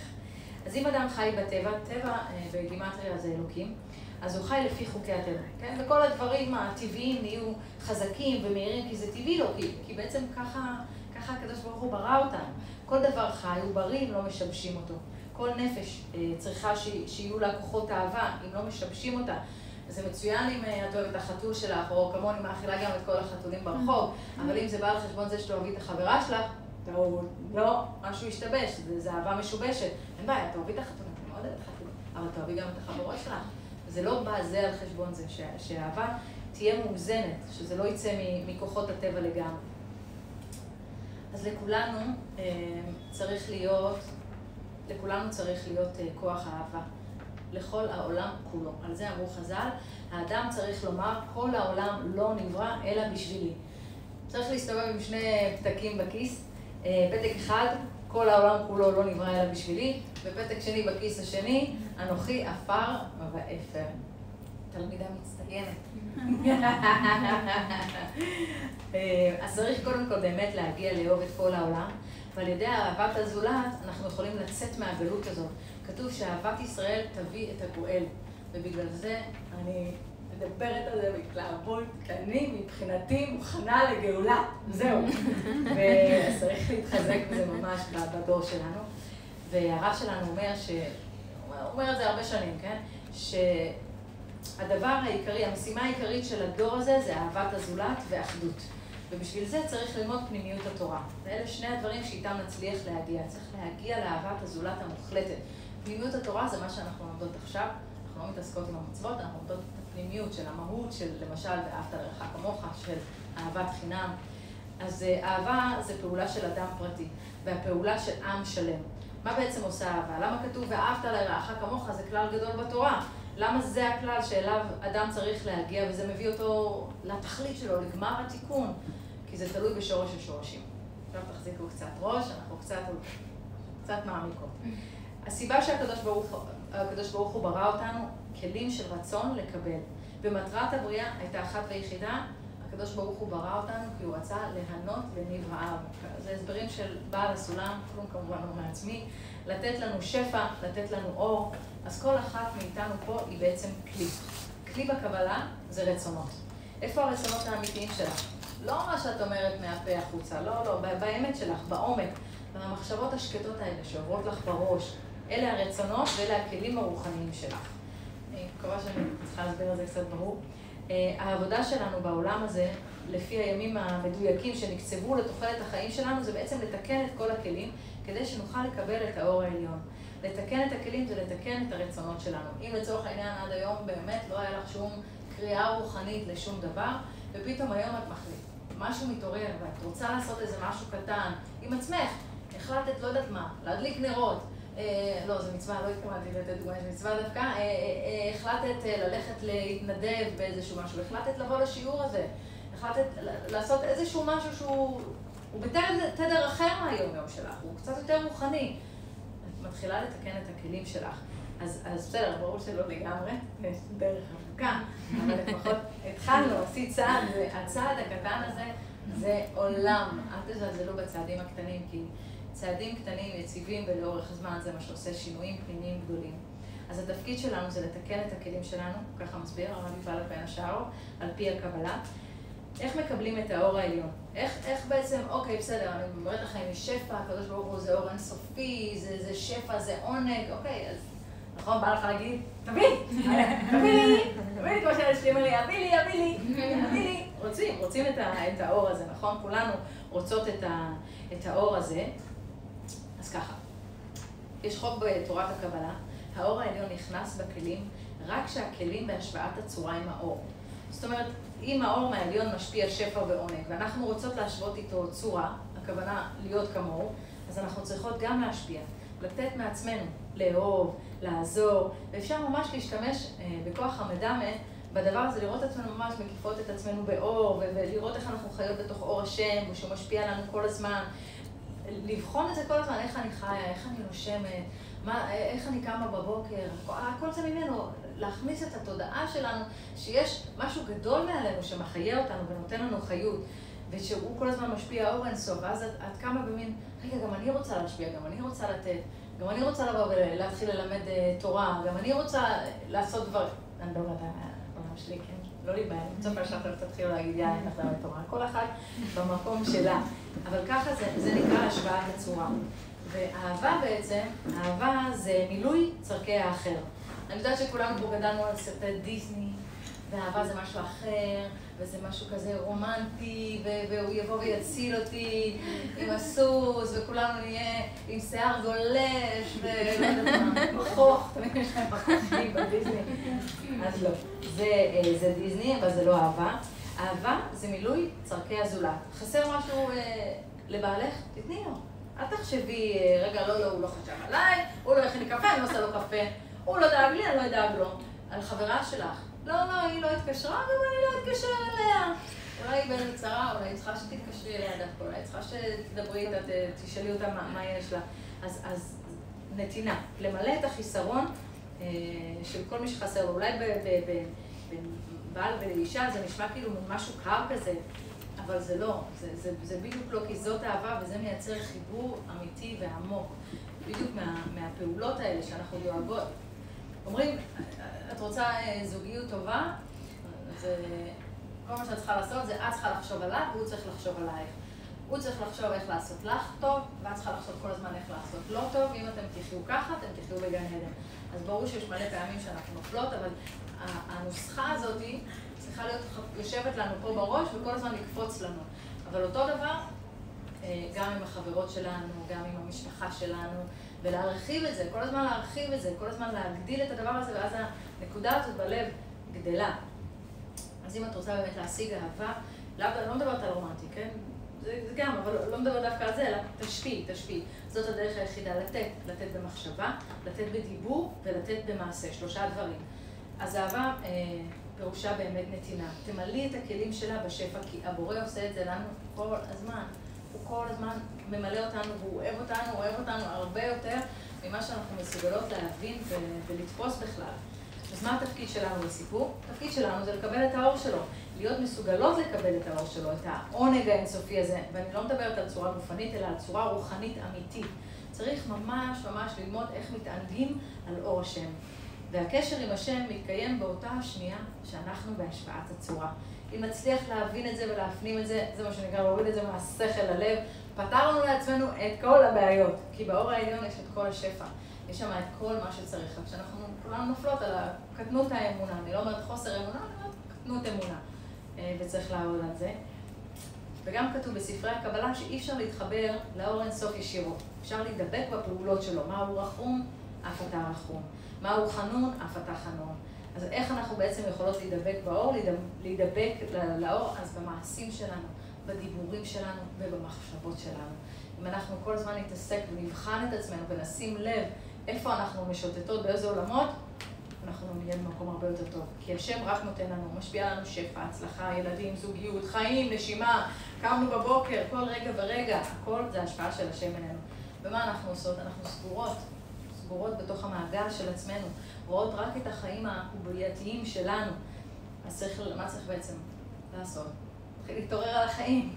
[SPEAKER 1] אז אם אדם חי בטבע, טבע אה, בגימטריה זה אלוקים, אז הוא חי לפי חוקי הטבע, כן? וכל הדברים הטבעיים נהיו חזקים ומהירים, כי זה טבעי לו, כי, כי בעצם ככה, ככה הקדוש ברוך הוא ברא אותנו. כל דבר חי, הוא בריא אם לא משבשים אותו. כל נפש אה, צריכה ש, שיהיו לה כוחות אהבה, אם לא משבשים אותה. זה מצוין אם אה, את אוהבת את החתול שלך, או כמוני מאכילה גם את כל החתולים ברחוב, אבל אם זה בא על חשבון זה שתאהבי את החברה שלך, לא, משהו השתבש, זה אהבה משובשת. אין בעיה, תאהבי את החתולים, אני מאוד אוהבת חתולים, אבל תאהבי גם את החברות שלך. זה לא בא זה על חשבון זה, שהאהבה תהיה מאוזנת, שזה לא יצא מכוחות הטבע לגמרי. אז לכולנו אה, צריך להיות, לכולנו צריך להיות אה, כוח אהבה. לכל העולם כולו. על זה אמרו חז"ל, האדם צריך לומר, כל העולם לא נברא אלא בשבילי. צריך להסתובב עם שני פתקים בכיס, אה, פתק אחד, כל העולם כולו לא נברא אלא בשבילי, ופתק שני בכיס השני, אנוכי עפר ואפר. תלמידה מצטיינת. אז צריך קודם כל באמת להגיע לאהוב את כל העולם, ועל ידי אהבת הזולת אנחנו יכולים לצאת מהגלות הזאת. כתוב שאהבת ישראל תביא את הגואל, ובגלל זה אני מדברת על זה בהתלהבות, כי אני מבחינתי מוכנה לגאולה, זהו. ואז צריך להתחזק בזה ממש בדור שלנו. והרב שלנו אומר, ש... הוא אומר את זה הרבה שנים, כן? שהדבר העיקרי, המשימה העיקרית של הדור הזה זה אהבת הזולת ואחדות. ובשביל זה צריך ללמוד פנימיות התורה. ואלה שני הדברים שאיתם נצליח להגיע. צריך להגיע לאהבת הזולת המוחלטת. פנימיות התורה זה מה שאנחנו לומדות עכשיו. אנחנו לא מתעסקות עם המצוות, אנחנו לומדות את הפנימיות של המהות של למשל ואהבת לרעך כמוך, של אהבת חינם. אז אה, אהבה זה פעולה של אדם פרטי, והפעולה של עם שלם. מה בעצם עושה אהבה? למה כתוב ואהבת לרעך כמוך? זה כלל גדול בתורה. למה זה הכלל שאליו אדם צריך להגיע וזה מביא אותו לתכלית שלו, לגמר התיקון? כי זה תלוי בשורש השורשים. עכשיו תחזיקו קצת ראש, אנחנו קצת, קצת מעמיקות. הסיבה שהקדוש ברוך, ברוך הוא ברא אותנו, כלים של רצון לקבל. ומטרת הבריאה הייתה אחת ויחידה, הקדוש ברוך הוא ברא אותנו כי הוא רצה ליהנות לניב. זה הסברים של בעל הסולם, כלום כמובן לא מעצמי, לתת לנו שפע, לתת לנו אור, אז כל אחת מאיתנו פה היא בעצם כלי. כלי בקבלה זה רצונות. איפה הרצונות האמיתיים שלך? לא מה שאת אומרת מהפה החוצה, לא, לא, באמת שלך, בעומק, במחשבות השקטות האלה שעוברות לך בראש, אלה הרצונות ואלה הכלים הרוחניים שלך. אני מקווה שאני צריכה להסביר את זה קצת ברור. אה, העבודה שלנו בעולם הזה, לפי הימים המדויקים שנקצבו לתוחלת החיים שלנו, זה בעצם לתקן את כל הכלים כדי שנוכל לקבל את האור העליון. לתקן את הכלים זה לתקן את הרצונות שלנו. אם לצורך העניין עד היום באמת לא היה לך שום קריאה רוחנית לשום דבר, ופתאום היום את מחליט. משהו מתעורר ואת רוצה לעשות איזה משהו קטן עם עצמך, החלטת לא יודעת מה, להדליק נרות, לא, זו מצווה, לא התכוונתי לתת דוגמא, זו מצווה דווקא, אה, אה, החלטת ללכת להתנדב באיזשהו משהו, החלטת לבוא לשיעור הזה, החלטת לעשות איזשהו משהו שהוא בתדר אחר מהיום-יום שלך, הוא קצת יותר רוחני. את מתחילה לתקן את הכלים שלך. אז בסדר, ברור שלא לגמרי, יש דרך ארוכה, אבל לפחות התחלנו, עשית צעד, והצעד הקטן הזה זה עולם. אל תזלזלו בצעדים הקטנים, כי צעדים קטנים, יציבים ולאורך זמן, זה מה שעושה שינויים פנימיים גדולים. אז התפקיד שלנו זה לתקן את הכלים שלנו, ככה מסביר הרב יפעל בן השאר, על פי הקבלה. איך מקבלים את האור העליון? איך, איך בעצם, אוקיי, בסדר, אני אומרת לכם, שפע, הקדוש ברוך הוא זה אור אינסופי, זה, זה שפע, זה עונג, אוקיי, אז נכון, בא לך להגיד, תביא, תביא לי, תביא לי כמו שהילד שלי אומר לי, אביא לי, אביא לי, אביא לי. רוצים, רוצים את, ה, את האור הזה, נכון? כולנו רוצות את, ה, את האור הזה. אז ככה, יש חוק בתורת הקבלה, האור העליון נכנס בכלים רק כשהכלים בהשוואת הצורה עם האור. זאת אומרת, אם האור מהעליון משפיע שפע ועונג, ואנחנו רוצות להשוות איתו צורה, הכוונה להיות כמוהו, אז אנחנו צריכות גם להשפיע, לתת מעצמנו, לאהוב, לעזור, ואפשר ממש להשתמש אה, בכוח המדמה בדבר הזה, לראות את עצמנו ממש מקיפות את עצמנו באור, ולראות איך אנחנו חיות בתוך אור השם, ושהוא משפיע עלינו כל הזמן, לבחון את זה כל הזמן, איך אני חיה, איך אני נושמת, איך אני קמה בבוקר, הכל זה ממנו, להכניס את התודעה שלנו, שיש משהו גדול מעלינו שמחיה אותנו ונותן לנו חיות, ושהוא כל הזמן משפיע אור אינסוף, ואז את, את קמה במין, רגע, גם אני רוצה להשפיע, גם אני רוצה לתת, גם אני רוצה לבוא ולהתחיל ללמד uh, תורה, גם אני רוצה לעשות דברים. אני לא יודעת, העולם שלי, כן? לא להיבהל, אני מצפה שאתם תתחילו להגיד, יאללה, ללמד תורה. כל אחת במקום שלה. אבל ככה זה, זה נקרא השוואת הצורה. ואהבה בעצם, אהבה זה מילוי צורכי האחר. אני יודעת שכולנו פה גדלנו על סרטי דיסני, ואהבה זה משהו אחר, וזה משהו כזה רומנטי, והוא יבוא ויציל אותי עם הסוס, וכולנו נהיה עם שיער גולש, מכוך, תמיד יש להם מכוכים בדיסני. אז לא, אה, זה דיסני, אבל זה לא אהבה. אהבה זה מילוי צורכי הזולת. חסר משהו אה, לבעלך? תתני לו. אל תחשבי, אה, רגע, לא, לא, הוא לא חשב עליי, הוא לא הכין לי קפה, אני לא עושה לו קפה. הוא לא דאג לי, אני לא אדאג לו. על חברה שלך. לא, לא, היא לא התקשרה, גם אני לא אתקשר אליה. אולי היא באיזה צרה, אולי היא צריכה שתתקשרי אליה דווקא, אולי היא צריכה שתדברי איתה, תשאלי אותה מה, מה יש לה. אז, אז נתינה, למלא את החיסרון אה, של כל מי שחסר לו. אולי בין בעל ולאישה זה נשמע כאילו משהו קר כזה, אבל זה לא, זה, זה, זה בדיוק לא, כי זאת אהבה וזה מייצר חיבור אמיתי ועמוק. בדיוק מה, מהפעולות האלה שאנחנו דואגות. אומרים, את רוצה אה, זוגיות טובה, זה כל מה שאת צריכה לעשות זה את צריכה לחשוב עליו והוא צריך לחשוב עלייך. הוא צריך לחשוב איך לעשות לך טוב, ואת צריכה לחשוב כל הזמן איך לעשות לא טוב. אם אתם תחיו ככה, אתם תחיו בגן עדן. אז ברור שיש מלא פעמים שאנחנו נופלות, אבל הנוסחה הזאת צריכה להיות יושבת לנו פה בראש וכל הזמן לקפוץ לנו. אבל אותו דבר, אה, גם עם החברות שלנו, גם עם המשפחה שלנו, ולהרחיב את זה, כל הזמן להרחיב את זה, כל הזמן להגדיל את הדבר הזה, ואז הנקודה הזאת בלב גדלה. אז אם את רוצה באמת להשיג אהבה, לא, לא מדברת על רומנטי, כן? זה, גם, אבל לא מדבר דווקא על זה, אלא תשפיעי, תשפיעי. זאת הדרך היחידה לתת, לתת במחשבה, לתת בדיבור ולתת במעשה, שלושה דברים. אז אהבה אה, פירושה באמת נתינה. תמלאי את הכלים שלה בשפע, כי הבורא עושה את זה לנו כל הזמן. הוא כל הזמן ממלא אותנו, והוא אוהב אותנו, הוא אוהב אותנו הרבה יותר ממה שאנחנו מסוגלות להבין ולתפוס בכלל. אז מה התפקיד שלנו בסיפור? התפקיד שלנו זה לקבל את האור שלו, להיות מסוגלות לקבל את האור שלו, את העונג האינסופי הזה, ואני לא מדברת על צורה גופנית, אלא על צורה רוחנית אמיתית. צריך ממש ממש ללמוד איך מתענגים על אור השם. והקשר עם השם מתקיים באותה השנייה שאנחנו בהשפעת הצורה. אם נצליח להבין את זה ולהפנים את זה, זה מה שנקרא להוריד את זה מהשכל ללב, פתרנו לעצמנו את כל הבעיות, כי באור העליון יש את כל השפע. יש שם את כל מה שצריך. רק שאנחנו כולנו נופלות על קטנות האמונה. אני לא אומרת חוסר אמונה, אני אומרת קטנות אמונה. אה, וצריך לעבוד על זה. וגם כתוב בספרי הקבלה שאי אפשר להתחבר לאור אינסוף ישירות. אפשר להידבק בפעולות שלו. מהו רחום? אף אתה רחום. מהו חנון? אף אתה חנון. אז איך אנחנו בעצם יכולות להידבק באור? להידבק לאור? אז במעשים שלנו, בדיבורים שלנו ובמחשבות שלנו. אם אנחנו כל הזמן נתעסק ונבחן את עצמנו ונשים לב איפה אנחנו משוטטות, באיזה עולמות, אנחנו נהיה במקום הרבה יותר טוב. כי השם רק נותן לנו, משפיע לנו שפע, הצלחה, ילדים, זוגיות, חיים, נשימה, קמנו בבוקר, כל רגע ורגע, הכל זה השפעה של השם אלינו. ומה אנחנו עושות? אנחנו סגורות, סגורות בתוך המעגל של עצמנו, רואות רק את החיים הקובייתיים שלנו. אז צריך, מה צריך בעצם לעשות? להתחיל להתעורר על החיים,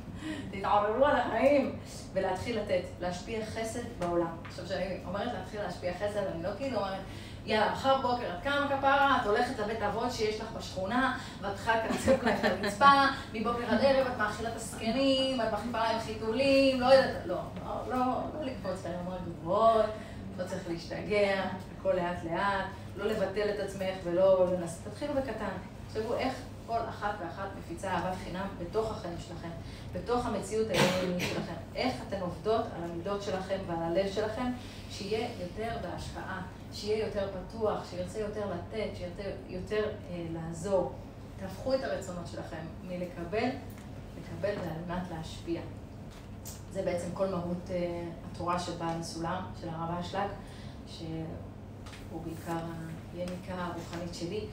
[SPEAKER 1] תתעוררו על החיים, ולהתחיל לתת, להשפיע חסד בעולם. עכשיו, כשאני אומרת להתחיל להשפיע חסד, אני לא כאילו אומרת... יאללה, מחר בוקר את קמה כפרה, את הולכת לבית אבות שיש לך בשכונה, ואת צריכה לקצב להם את הרצפה, מבוקר עד ערב את מאכילה את הזקנים, את מחליפה להם חיתולים, לא יודעת, לא, לא, לא, לא לקפוץ להם גבוהות, לא צריך להשתגע, הכל לאט לאט, לא לבטל את עצמך ולא לנסות, תתחילו בקטן. תחשבו איך כל אחת ואחת מפיצה אהבת חינם בתוך החיים שלכם, בתוך המציאות היומיומית שלכם. איך אתן עובדות על המידות שלכם ועל הלב שלכם, שיהיה יותר בהשפעה, שיהיה יותר פתוח, שירצה יותר לתת, שירצה יותר אה, לעזור. תהפכו את הרצונות שלכם מלקבל, לקבל ועל מנת להשפיע. זה בעצם כל מהות אה, התורה של בעל הסולם, של הרב אשלג, שהוא בעיקר היניקה הרוחנית שלי.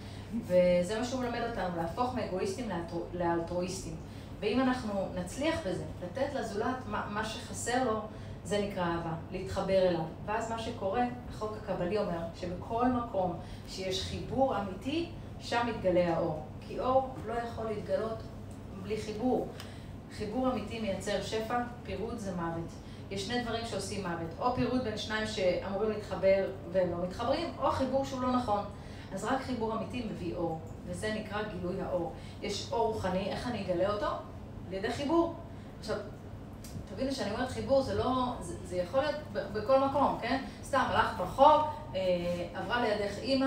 [SPEAKER 1] וזה מה שהוא מלמד אותנו, להפוך מאגואיסטים לאלטרואיסטים. ואם אנחנו נצליח בזה, לתת לזולת מה, מה שחסר לו, זה נקרא אהבה, להתחבר אליו. ואז מה שקורה, החוק הקבלי אומר, שבכל מקום שיש חיבור אמיתי, שם מתגלה האור. כי אור לא יכול להתגלות בלי חיבור. חיבור אמיתי מייצר שפע, פירוד זה מוות. יש שני דברים שעושים מוות, או פירוד בין שניים שאמורים להתחבר והם לא מתחברים, או חיבור שהוא לא נכון. אז רק חיבור אמיתי מביא אור, וזה נקרא גילוי האור. יש אור רוחני, איך אני אגלה אותו? על ידי חיבור. עכשיו, תבינו שאני אומרת חיבור, זה לא, זה, זה יכול להיות בכל מקום, כן? סתם, הלכת ברחוב, אה, עברה לידך אימא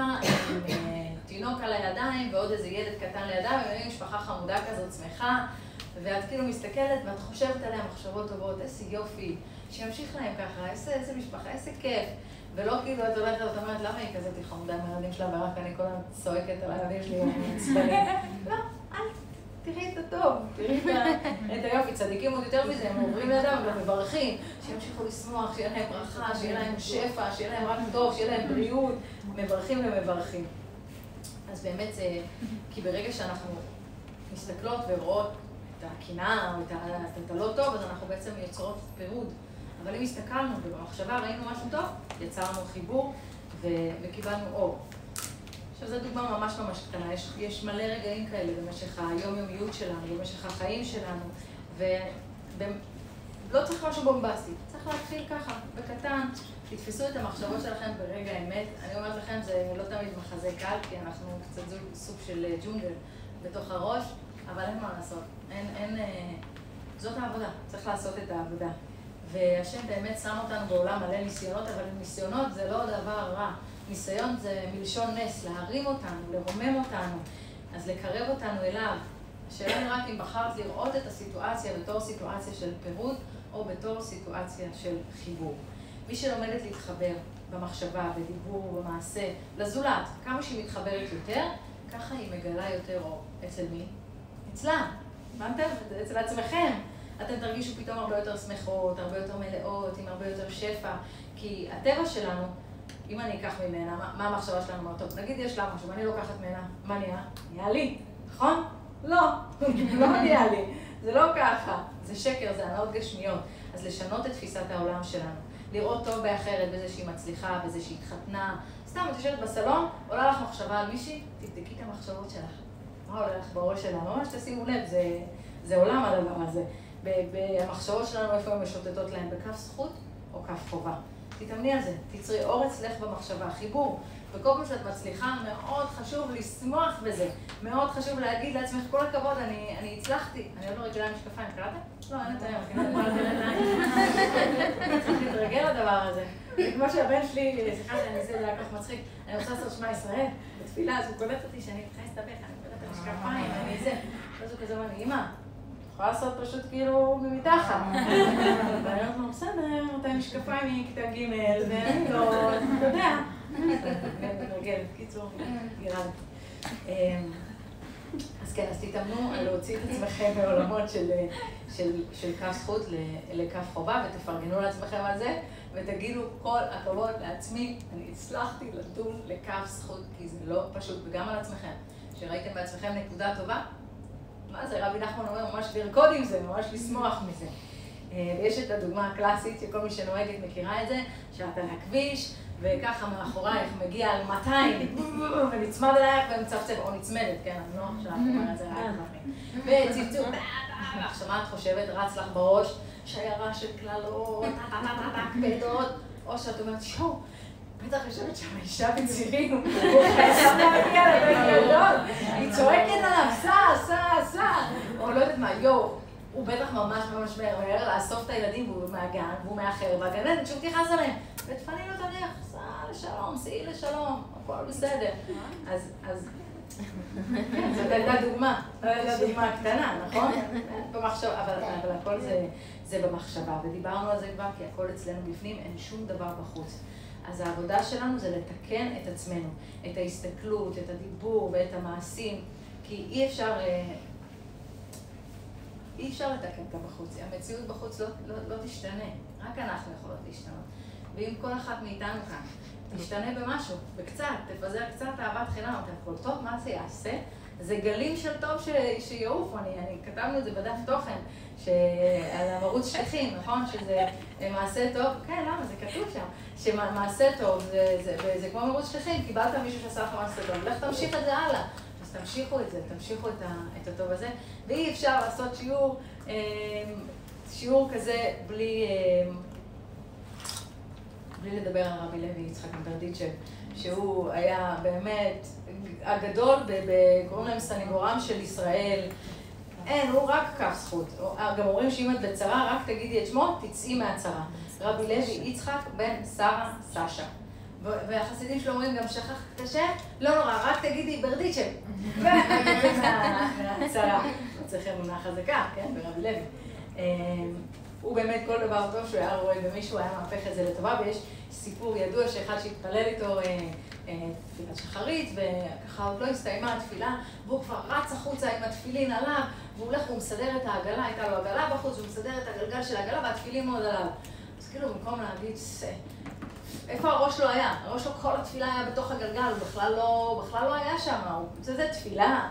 [SPEAKER 1] עם אה, תינוק על הידיים ועוד איזה ילד קטן לידה, והיא משפחה חמודה כזאת, שמחה, ואת כאילו מסתכלת ואת חושבת עליה מחשבות טובות, איזה יופי, שימשיך להם ככה, איזה, איזה משפחה, איזה כיף. ולא כאילו את הולכת ואת אומרת, למה היא כזאת חמודה עם הילדים שלה, ורק אני כל הזמן צועקת על הילדים שלי, אני עצבנית. לא, אל תראי את הטוב, תראי את היופי. צדיקים עוד יותר מזה, הם עוברים לידם ומברכים, שימשיכו לשמוח, שיהיה להם ברכה, שיהיה להם שפע, שיהיה להם רק טוב, שיהיה להם בריאות, מברכים ומברכים. אז באמת זה, כי ברגע שאנחנו מסתכלות ורואות את הקנאה או את הלא טוב, אז אנחנו בעצם יוצרות פירוד. אבל אם הסתכלנו ובמחשבה ראינו משהו טוב, יצרנו חיבור ו- וקיבלנו אור. עכשיו זו דוגמה ממש ממש קטנה, יש, יש מלא רגעים כאלה במשך היומיומיות שלנו, במשך החיים שלנו, ולא צריך משהו בומבסטי, צריך להתחיל ככה, בקטן, תתפסו את המחשבות שלכם ברגע האמת. אני אומרת לכם, זה לא תמיד מחזה קל, כי אנחנו קצת סוג של אה, ג'ונגל בתוך הראש, אבל אין מה לעשות, אין, אין, אה, זאת העבודה, צריך לעשות את העבודה. והשם באמת שם אותנו בעולם מלא ניסיונות, אבל ניסיונות זה לא דבר רע. ניסיון זה מלשון נס, להרים אותנו, לרומם אותנו, אז לקרב אותנו אליו. השאלה היא רק אם בחרת לראות את הסיטואציה בתור סיטואציה של פירוד, או בתור סיטואציה של חיבור. מי שלומדת להתחבר במחשבה, בדיבור, במעשה, לזולת, כמה שהיא מתחברת יותר, ככה היא מגלה יותר אור. אצל מי? אצלה. הבנתם? אצל עצמכם. אתם תרגישו פתאום הרבה יותר שמחות, הרבה יותר מלאות, עם הרבה יותר שפע. כי הטבע שלנו, אם אני אקח ממנה, מה, מה המחשבה שלנו מאוד טוב? נגיד יש לה משהו ואני לוקחת ממנה, מה נהיה? נהיה לי, נכון? לא, לא נהיה לי. זה לא ככה. זה שקר, זה הנאות גשמיות. אז לשנות את תפיסת העולם שלנו. לראות טוב באחרת, בזה שהיא מצליחה, בזה שהיא התחתנה. סתם, את יושבת בסלון, עולה לך מחשבה על מישהי, תבדקי את המחשבות שלך. מה עולה לך בראש שלה? ממש תשימו לב, זה, זה עולם הדבר הזה. במחשבות שלנו, איפה הן משוטטות להן, בכף זכות או כף חובה. תתאמני על זה, תצרי אור אצלך במחשבה, חיבור. וכל פעם שאת מצליחה, מאוד חשוב לשמוח בזה. מאוד חשוב להגיד לעצמך, כל הכבוד, אני, אני הצלחתי. אני עוד לא רגילה עם משקפיים, קראתם? לא, אין את היום, יכולה לתת צריך להתרגל לדבר הזה. כמו שהבן שלי, סליחה שאני זה, זה היה כך מצחיק, אני רוצה לעשות שמע ישראל, בתפילה, אז הוא קולט אותי שאני צריכה להסתבך, אני קולט את המשקפיים, אני זה. ואז הוא כזה אומר לי, אמא, יכולה לעשות פשוט כאילו מתחת. ואני אומרת לו, בסדר, אתה עם משקפיים מכיתה ג' ואני לא, אתה יודע. קיצור, אמ, אז כן, אז תתאמנו להוציא את עצמכם מעולמות של כף זכות לכף חובה, ותפרגנו לעצמכם על זה, ותגידו כל הכבוד לעצמי, אני הצלחתי לדון לכף זכות, כי זה לא פשוט, וגם על עצמכם. שראיתם בעצמכם נקודה טובה, מה זה, רבי נחמן אומר, ממש לרקוד עם זה, ממש לשמוח מזה. אה, ויש את הדוגמה הקלאסית, שכל מי שנוהגת מכירה את זה, שאת על הכביש, וככה מאחורייך מגיע על 200, ונצמד אלייך ומצפצף, או נצמדת, כן, אני לא עכשיו אומרת את זה רק כלפי. וצפצוף, ועכשיו מה את חושבת, רץ לך בראש, שיירה של קללות, כבדות, או שאת אומרת, שואו, בטח יושבת שם אישה בצירים, היא צועקת עליו, סע, סע, סע, או לא יודעת מה, יואו. הוא בטח ממש ממש מהר לאסוף את הילדים, והוא מהגן, והוא מאחר, והגננת שוב תכעס עליהם. ותפני לו את הדרך, סע לשלום, סעי לשלום, הכל בסדר. אז, אז, כן, זאת הייתה דוגמה, זאת הייתה דוגמה קטנה, נכון? אבל, אבל הכל זה, זה במחשבה, ודיברנו על זה כבר, כי הכל אצלנו בפנים, אין שום דבר בחוץ. אז העבודה שלנו זה לתקן את עצמנו, את ההסתכלות, את הדיבור ואת המעשים, כי אי אפשר... אה, אי אפשר לתקן אותה בחוץ, המציאות בחוץ לא, לא, לא תשתנה, רק אנחנו יכולות להשתנות. ואם כל אחת מאיתנו כאן תשתנה במשהו, בקצת, תפזר קצת אהבת חינם, אתם קולטות מה זה יעשה? זה גלים של טוב ש... שיעופו, אני, אני כתבנו את זה בדף תוכן, על ערוץ שליחים, נכון? שזה מעשה טוב, כן, למה? זה כתוב שם, שמעשה טוב זה, זה, זה, זה כמו ערוץ שליחים, קיבלת מישהו שעשה לך מעשה טוב, לך תמשיך את זה הלאה. אז תמשיכו את זה, תמשיכו את, ה, את הטוב הזה, ואי אפשר לעשות שיעור, אה, שיעור כזה בלי, אה, בלי לדבר על רבי לוי יצחק ברדיצ'ב, שהוא היה באמת הגדול, קוראים להם סניגורם של ישראל. אין, הוא רק כף זכות. גם אומרים שאם את בצרה, רק תגידי את שמו, תצאי מהצרה. רבי לוי יצחק בן שרה סשה. והחסידים שלו אומרים גם שכח את השם, לא נורא, רק תגידי ברדיצ'ב. מהצרה. צריכים אמונה חזקה, כן, ברבי לוי. הוא באמת כל דבר טוב שהוא היה רואה במישהו, היה מהפך את זה לטובה, ויש סיפור ידוע שאחד שהתפלל איתו אה, אה, תפילת שחרית, וככה עוד לא הסתיימה התפילה, והוא כבר רץ החוצה עם התפילין עליו, והוא הולך והוא מסדר את העגלה, הייתה לו עגלה בחוץ, הוא מסדר את הגלגל של העגלה והתפילין עוד עליו. אז כאילו במקום להגיד, איפה הראש שלו היה? הראש שלו כל התפילה היה בתוך הגלגל, הוא בכלל לא, בכלל לא היה שם, הוא, זה, זה תפילה.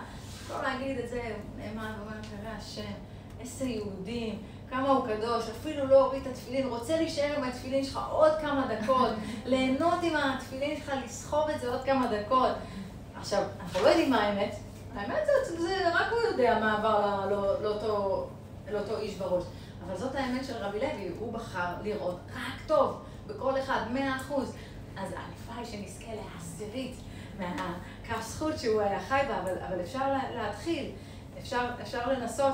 [SPEAKER 1] לא להגיד את זה, נאמן, אומר, קרא השם, איזה יהודים, כמה הוא קדוש, אפילו לא הוריד את התפילין, רוצה להישאר עם התפילין שלך עוד כמה דקות, ליהנות עם התפילין שלך, לסחוב את זה עוד כמה דקות. עכשיו, אנחנו לא יודעים מה האמת, האמת זה, זה רק הוא יודע מה עבר לא, לאותו, לאותו איש בראש. אבל זאת האמת של רבי לוי, הוא בחר לראות רק טוב. בכל אחד, מאה אחוז. אז הלוואי שנזכה לעשירית מהקו זכות שהוא היה חי בה, אבל, אבל אפשר להתחיל, אפשר, אפשר לנסות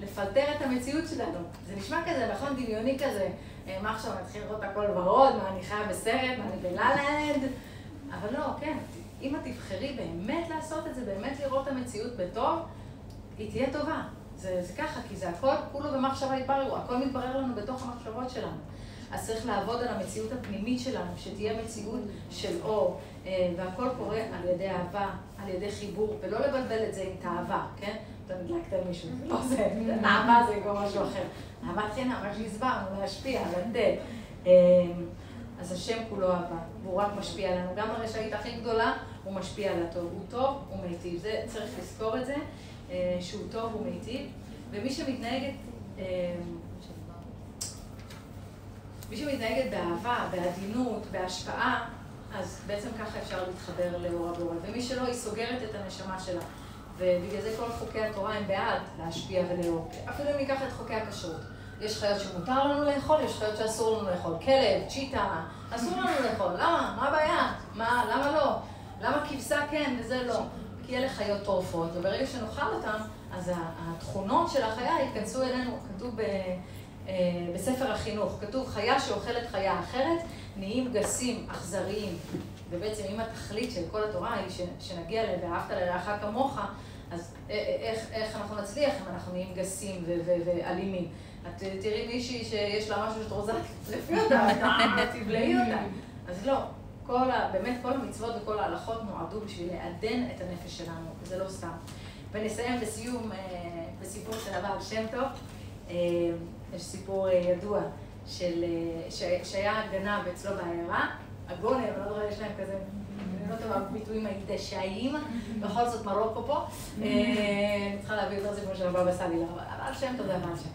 [SPEAKER 1] לפלטר את המציאות שלנו. זה נשמע כזה, נכון, דמיוני כזה. אה, מה עכשיו, נתחיל לראות הכל ורוד, מה אני חיה בסרט, מה אני בלה-לנד? אבל לא, כן, אם את תבחרי באמת לעשות את זה, באמת לראות את המציאות בטוב, היא תהיה טובה. זה, זה ככה, כי זה הכל, כולו במחשבה יתבררו, הכל מתברר לנו בתוך המחשבות שלנו. אז צריך לעבוד על המציאות הפנימית שלנו, שתהיה מציאות של אור, אה, והכל קורה על ידי אהבה, על ידי חיבור, ולא לבלבל את זה עם תאווה, כן? אתה נדלקת על מישהו, זה לא זה, אהבה זה כבר משהו אחר. אהבת חינם, מה שהסברנו, להשפיע, לתת. אה, אז השם כולו אהבה, והוא רק משפיע עלינו. גם הרשעית הכי גדולה, הוא משפיע על הטוב. הוא טוב, הוא מיטיב. זה, צריך לזכור את זה, אה, שהוא טוב, הוא מיטיב. ומי שמתנהגת... מי שמתנהגת באהבה, בעדינות, בהשפעה, אז בעצם ככה אפשר להתחבר לאור הבורא. ומי שלא, היא סוגרת את הנשמה שלה. ובגלל זה כל חוקי התורה הם בעד להשפיע ולאור. אפילו אם ניקח את חוקי הכשרות. יש חיות שמותר לנו לאכול, יש חיות שאסור לנו לאכול. כלב, צ'יטה, אסור לנו לאכול. למה? מה הבעיה? מה, למה לא? למה כבשה כן וזה לא? כי אלה חיות טורפות, וברגע שנאכל אותן, אז התכונות של החיה ייכנסו אלינו. כתוב. אה, בספר החינוך, כתוב חיה שאוכלת חיה אחרת, נהיים גסים, אכזריים. ובעצם אם התכלית של כל התורה היא שנגיע ל"ואהבת לרעך כמוך", אז איך, איך אנחנו נצליח אם אנחנו נהיים גסים ואלימים? את תראי מישהי שיש לה משהו שאת רוצה לפי אותה, תבלעי אותה. אז לא, כל ה, באמת כל המצוות וכל ההלכות נועדו בשביל לעדן את הנפש שלנו, וזה לא סתם. ונסיים בסיום, אה, בסיפור של הבעל שם טוב. אה, יש סיפור ידוע של, שהיה גנב אצלו בעיירה, הגולם, לא רואה, יש להם כזה, אני לא טובה בביטויים ההקדשאיים, בכל זאת מרוקו פה. אני צריכה להביא יותר סיפור של הבבא סאלי, אבל הבעל שם טוב זה שם טוב.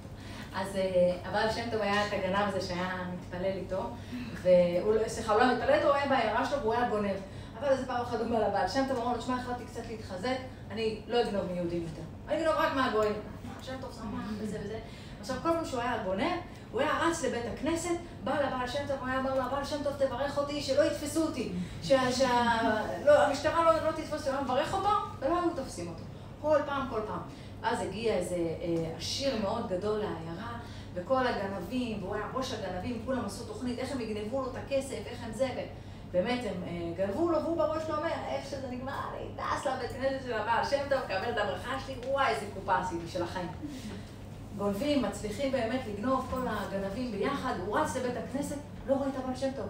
[SPEAKER 1] אז הבעל שם טוב היה את הגנב הזה שהיה מתפלל איתו, והוא, לא, סליחה, הוא לא מתפלל איתו, הוא היה בעיירה שלו והוא היה גונב. אבל איזה פעם אחת דוגמה לבעל שם טוב, אמרו לו, תשמע, החלטתי קצת להתחזק, אני לא אגנוב מיהודים יותר. אני אגנוב רק מהגויים. שם טוב שמח וזה וזה. עכשיו, כל פעם שהוא היה גונב, הוא היה רץ לבית הכנסת, בא לבעל שם טוב, הוא היה אומר לו, הבעל שם טוב, תברך אותי, שלא יתפסו אותי. שהמשטרה לא תתפוס אותי, הוא היה מברך אותו, ולא היו תופסים אותו. כל פעם, כל פעם. אז הגיע איזה עשיר מאוד גדול לעיירה, וכל הגנבים, והוא היה ראש הגנבים, כולם עשו תוכנית, איך הם יגנבו לו את הכסף, איך הם זה, ובאמת הם גנבו לו, והוא בראש לא אומר, איך שזה נגמר, אני טס לבית כנסת של הבעל שם טוב, קבל את הברכה שלי, וואי, איזה קופה עשיתי של החיים. גונבים, מצליחים באמת לגנוב כל הגנבים ביחד, הוא רץ לבית הכנסת, לא רואה את הבעל שם טוב.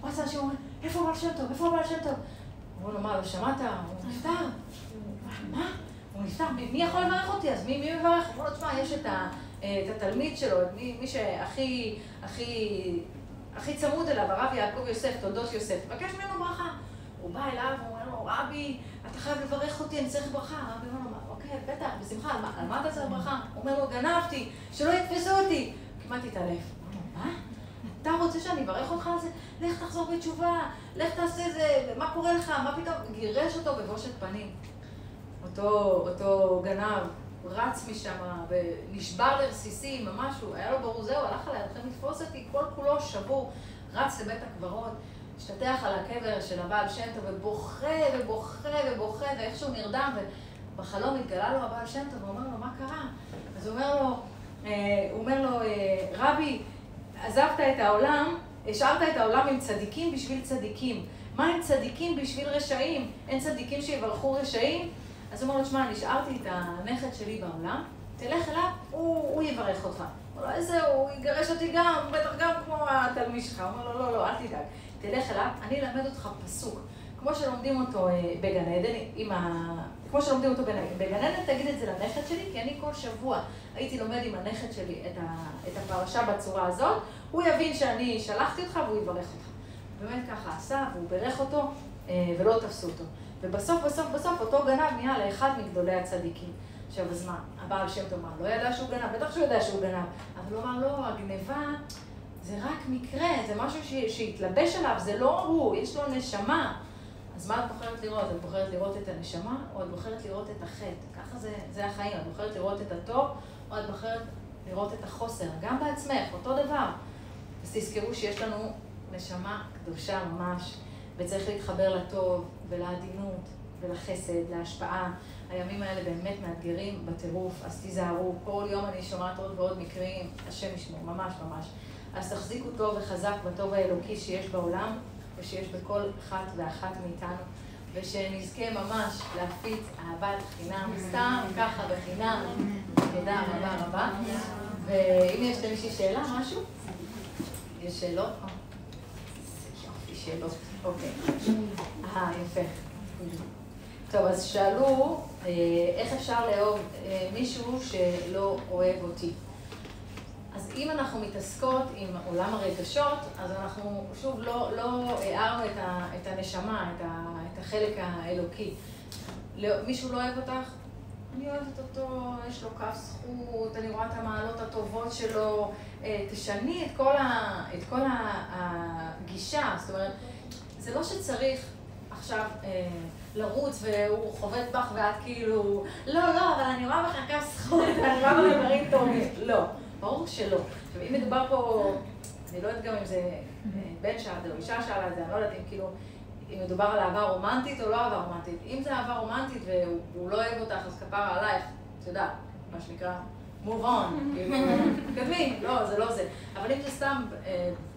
[SPEAKER 1] הוא רץ לאנשים, אומרים, איפה הבעל שם טוב? איפה הבעל שם טוב? אמרו לו, מה, לא שמעת? הוא נפטר. מה? הוא נפטר, מי יכול לברך אותי? אז מי מברך? אמרו לו, תשמע, יש את התלמיד שלו, את מי שהכי, הכי, הכי צמוד אליו, הרב יעקב יוסף, תולדות יוסף, מבקש ממנו ברכה. הוא בא אליו, הוא אומר לו, רבי, אתה חייב לברך אותי, אני צריך ברכה. הרבי אומר לו, אוקיי, בטח, בשמחה, על מה אתה צריך ברכה? אומר לו, גנבתי, שלא יתפסו אותי. כמעט התעלף. מה? אתה רוצה שאני אברך אותך על זה? לך תחזור בתשובה, לך תעשה זה, מה קורה לך? מה פתאום? גירש אותו בבושת פנים. אותו, אותו גנב רץ משם ונשבר לרסיסים, ממש, הוא היה לו ברור, זהו, הלך עליי, הולכים לתפוס אותי, כל כולו שבור, רץ לבית הקברות, השתטח על הקבר של הבעל שם טוב, ובוכה ובוכה ובוכה, ואיכשהו נרדם, ובחלום התגלה לו הבעל שם טוב, ואומר לו, מה קרה? אז הוא אומר לו, הוא אומר לו, רבי, עזבת את העולם, השארת את העולם עם צדיקים בשביל צדיקים. מה עם צדיקים בשביל רשעים? אין צדיקים שיברכו רשעים? אז הוא אומר לו, שמע, אני השארתי את הנכד שלי בעולם, תלך אליו, הוא, הוא יברך אותך. הוא אומר לו, איזה, הוא יגרש אותי גם, בטח גם כמו התלמיד שלך. הוא אומר לו, לא, לא, אל תדאג, תלך אליו, אני אלמד אותך פסוק. כמו שלומדים אותו בגן עדן, עם ה... כמו שלומדים אותו בגן עדן, תגיד את זה לנכד שלי, כי אני כל שבוע הייתי לומד עם הנכד שלי את, ה... את הפרשה בצורה הזאת, הוא יבין שאני שלחתי אותך והוא יברך אותך. באמת ככה עשה, והוא בירך אותו, ולא תפסו אותו. ובסוף, בסוף, בסוף, אותו גנב נהיה לאחד מגדולי הצדיקים. עכשיו, אז מה, הבעל שם טוב אמר, לא ידע שהוא גנב, בטח שהוא יודע שהוא גנב, אבל הוא אמר, לא, הגניבה זה רק מקרה, זה משהו. שהתלבש עליו, זה לא הוא, יש לו נשמה. אז מה את בוחרת לראות? את בוחרת לראות את הנשמה, או את בוחרת לראות את החטא? ככה זה, זה החיים, את בוחרת לראות את הטוב, או את בוחרת לראות את החוסר, גם בעצמך, אותו דבר. אז תזכרו שיש לנו נשמה קדושה ממש, וצריך להתחבר לטוב ולעדינות ולחסד, להשפעה. הימים האלה באמת מאתגרים בטירוף, אז תיזהרו. כל יום אני שומעת עוד ועוד מקרים, השם ישמור, ממש ממש. אז תחזיקו טוב וחזק בטוב האלוקי שיש בעולם, ושיש בכל אחת ואחת מאיתנו, ושנזכה ממש להפיץ אהבת חינם, סתם ככה בחינם. תודה רבה רבה. ואם יש למישהי שאלה, משהו? יש שאלות? יופי, שאלות. אוקיי. אה, יפה. טוב, אז שאלו, איך אפשר לאהוב מישהו שלא אוהב אותי? אז אם אנחנו מתעסקות עם עולם הרגשות, אז אנחנו שוב לא, לא הערנו את, ה, את הנשמה, את, ה, את החלק האלוקי. מישהו לא אוהב אותך? אני אוהבת אותו, יש לו כף זכות, אני רואה את המעלות הטובות שלו. תשני את כל, ה, את כל הגישה, זאת אומרת, זה לא שצריך עכשיו לרוץ והוא חובט בך ואת כאילו, לא, לא, אבל אני רואה בך כף זכות, אני רואה בך דברים טובים. לא. ברור שלא. עכשיו, אם מדובר פה, אני לא יודעת גם אם זה בן שאל או אישה שאלה את זה, אני לא יודעת אם כאילו, אם מדובר על אהבה רומנטית או לא אהבה רומנטית. אם זה אהבה רומנטית והוא לא אוהב אותך, אז כפרה עלייך, את יודעת, מה שנקרא, move on, כאילו, מתקדמים, לא, זה לא זה. אבל אם זה סתם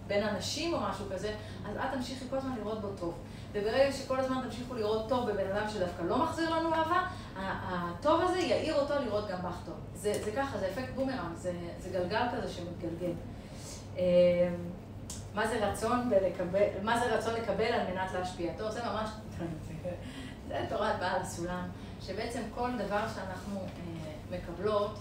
[SPEAKER 1] בין אנשים או משהו כזה, אז את תמשיכי כל הזמן לראות בו טוב. וברגע שכל הזמן תמשיכו לראות טוב בבן אדם שדווקא לא מחזיר לנו אהבה, הטוב הזה יעיר אותו לראות גם בך טוב. זה, זה ככה, זה אפקט בומרנג, זה, זה גלגל כזה שמתגלגל. מה זה רצון ולקבל, מה זה רצון לקבל על מנת להשפיע. טוב, זה ממש, זה תורת בעל הסולם, שבעצם כל דבר שאנחנו אה, מקבלות,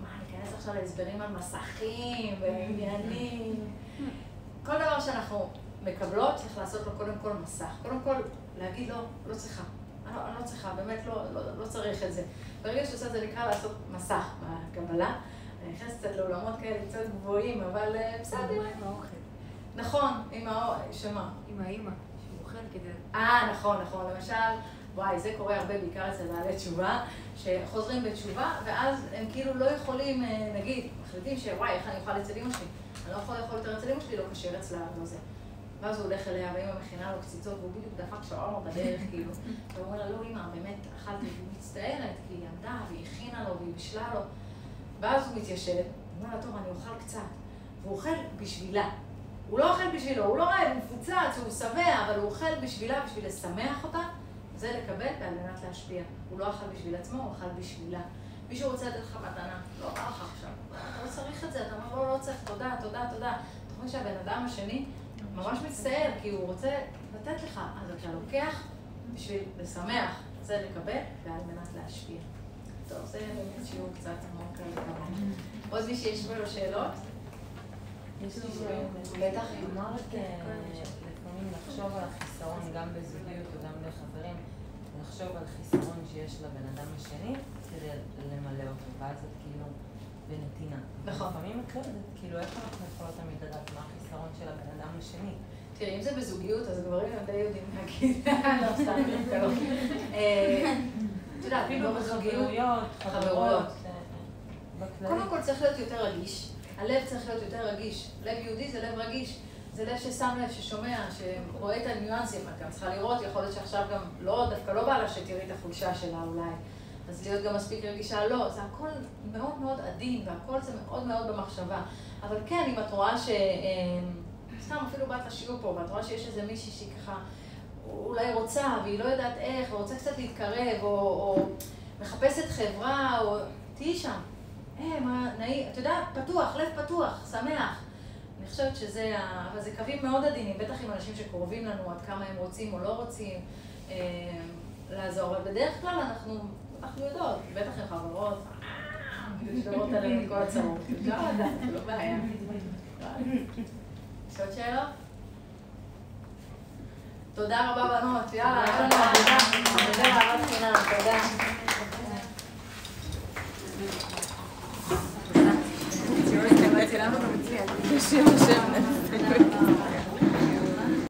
[SPEAKER 1] מה, ניכנס עכשיו להסברים על מסכים ועניינים, כל דבר שאנחנו מקבלות, צריך לעשות לו קודם כל מסך. קודם כל, להגיד לו, לא צריכה. אני לא, אני לא צריכה, באמת לא, לא, לא צריך את זה. ברגע שעושה את זה נקרא לעשות מסך בקבלה. אני נכנסת קצת לעולמות כאלה קצת גבוהים, אבל אה, בסדר.
[SPEAKER 3] עם האוכל.
[SPEAKER 1] נכון, עם האוכל, שמה?
[SPEAKER 3] עם האימא, שהוא אוכל כדי...
[SPEAKER 1] אה, נכון, נכון. למשל, וואי, זה קורה הרבה, בעיקר אצל בעלי תשובה, שחוזרים בתשובה, ואז הם כאילו לא יכולים, אה, נגיד, מחליטים שוואי, איך אני אוכל אצל אמא שלי? אני לא יכול לאכול יותר אצל אמא שלי, לא כשר אצלה, לא זה. ואז הוא הולך אליה, ואמא מכינה לו קציצות, והוא בדיוק דפק שווארמה בדרך, כאילו. והוא אומר לה, לא, אמא, באמת, אכלתי, והיא מצטערת, כי היא עמדה, והיא הכינה לו, והיא בישלה לו. ואז הוא מתיישב, הוא אומר לה, טוב, אני אוכל קצת. והוא אוכל בשבילה. הוא לא אוכל בשבילו, הוא לא רעב, הוא מפוצץ, הוא שבע, אבל הוא אוכל בשבילה, בשביל לשמח אותה, זה לקבל ועל מנת להשפיע. הוא לא אכל בשביל עצמו, הוא אכל בשבילה. מישהו רוצה לתת לך מתנה, לא בא לך עכשיו, אתה לא צריך את זה, אתה אומר, לא, לא צריך, תודה, תודה, תודה. אתה חושב שהבן אדם השני ממש מצטער, כי הוא רוצה לתת לך, אז אתה לוקח בשביל לשמח, זה לקבל ועל מנת להשפיע. טוב, זה באמת שיעור קצת עמוק על כמה. עוד מישהי יש לו שאלות?
[SPEAKER 4] יש לי שאלה. בטח אמרת לפעמים לחשוב על החיסרון גם בזוגיות וגם לחברים, לחשוב על חיסרון שיש לבן אדם השני כדי למלא אותו, ואז את כאילו בנתינה.
[SPEAKER 1] נכון.
[SPEAKER 4] לפעמים את לא יודעת, כאילו איך אנחנו יכולות תמיד לדעת מה החיסרון של הבן אדם השני.
[SPEAKER 1] תראי, אם זה בזוגיות, אז גברים הם די יודעים להגיד, לא, סתם, לא. אה, את יודעת, אפילו בזוגיות,
[SPEAKER 4] חברויות. אה, בכללי.
[SPEAKER 1] קודם כל צריך להיות יותר רגיש. הלב צריך להיות יותר רגיש. לב יהודי זה לב רגיש. זה לב ששם לב, ששומע, שרואה את הניואנסים. את גם צריכה לראות, יכול להיות שעכשיו גם לא, דווקא לא בא לה שתראי את החולשה שלה אולי. אז להיות גם מספיק רגישה, לא. זה הכל מאוד מאוד עדין, והכל זה מאוד מאוד במחשבה. אבל כן, אם את רואה ש... אה, סתם אפילו באת לשיעור פה, ואת רואה שיש איזה מישהי שהיא ככה אולי רוצה, והיא לא יודעת איך, ורוצה קצת להתקרב, או, או מחפשת חברה, או... תהיי שם. אה, מה, נעים, אתה יודע, פתוח, לב פתוח, שמח. אני חושבת שזה, ה... אבל זה קווים מאוד עדינים, בטח עם אנשים שקרובים לנו, עד כמה הם רוצים או לא רוצים אה, לעזור, אבל בדרך כלל אנחנו, אנחנו יודעות, בטח עם חברות, עליהם את כל הצרות. אפשר לדעת, זה לא בעיה. יש עוד שאלות? תודה רבה בנות, יאללה, היה לנו עבודה, עבודה אהבת חינם, תודה.
[SPEAKER 3] 真是，真是。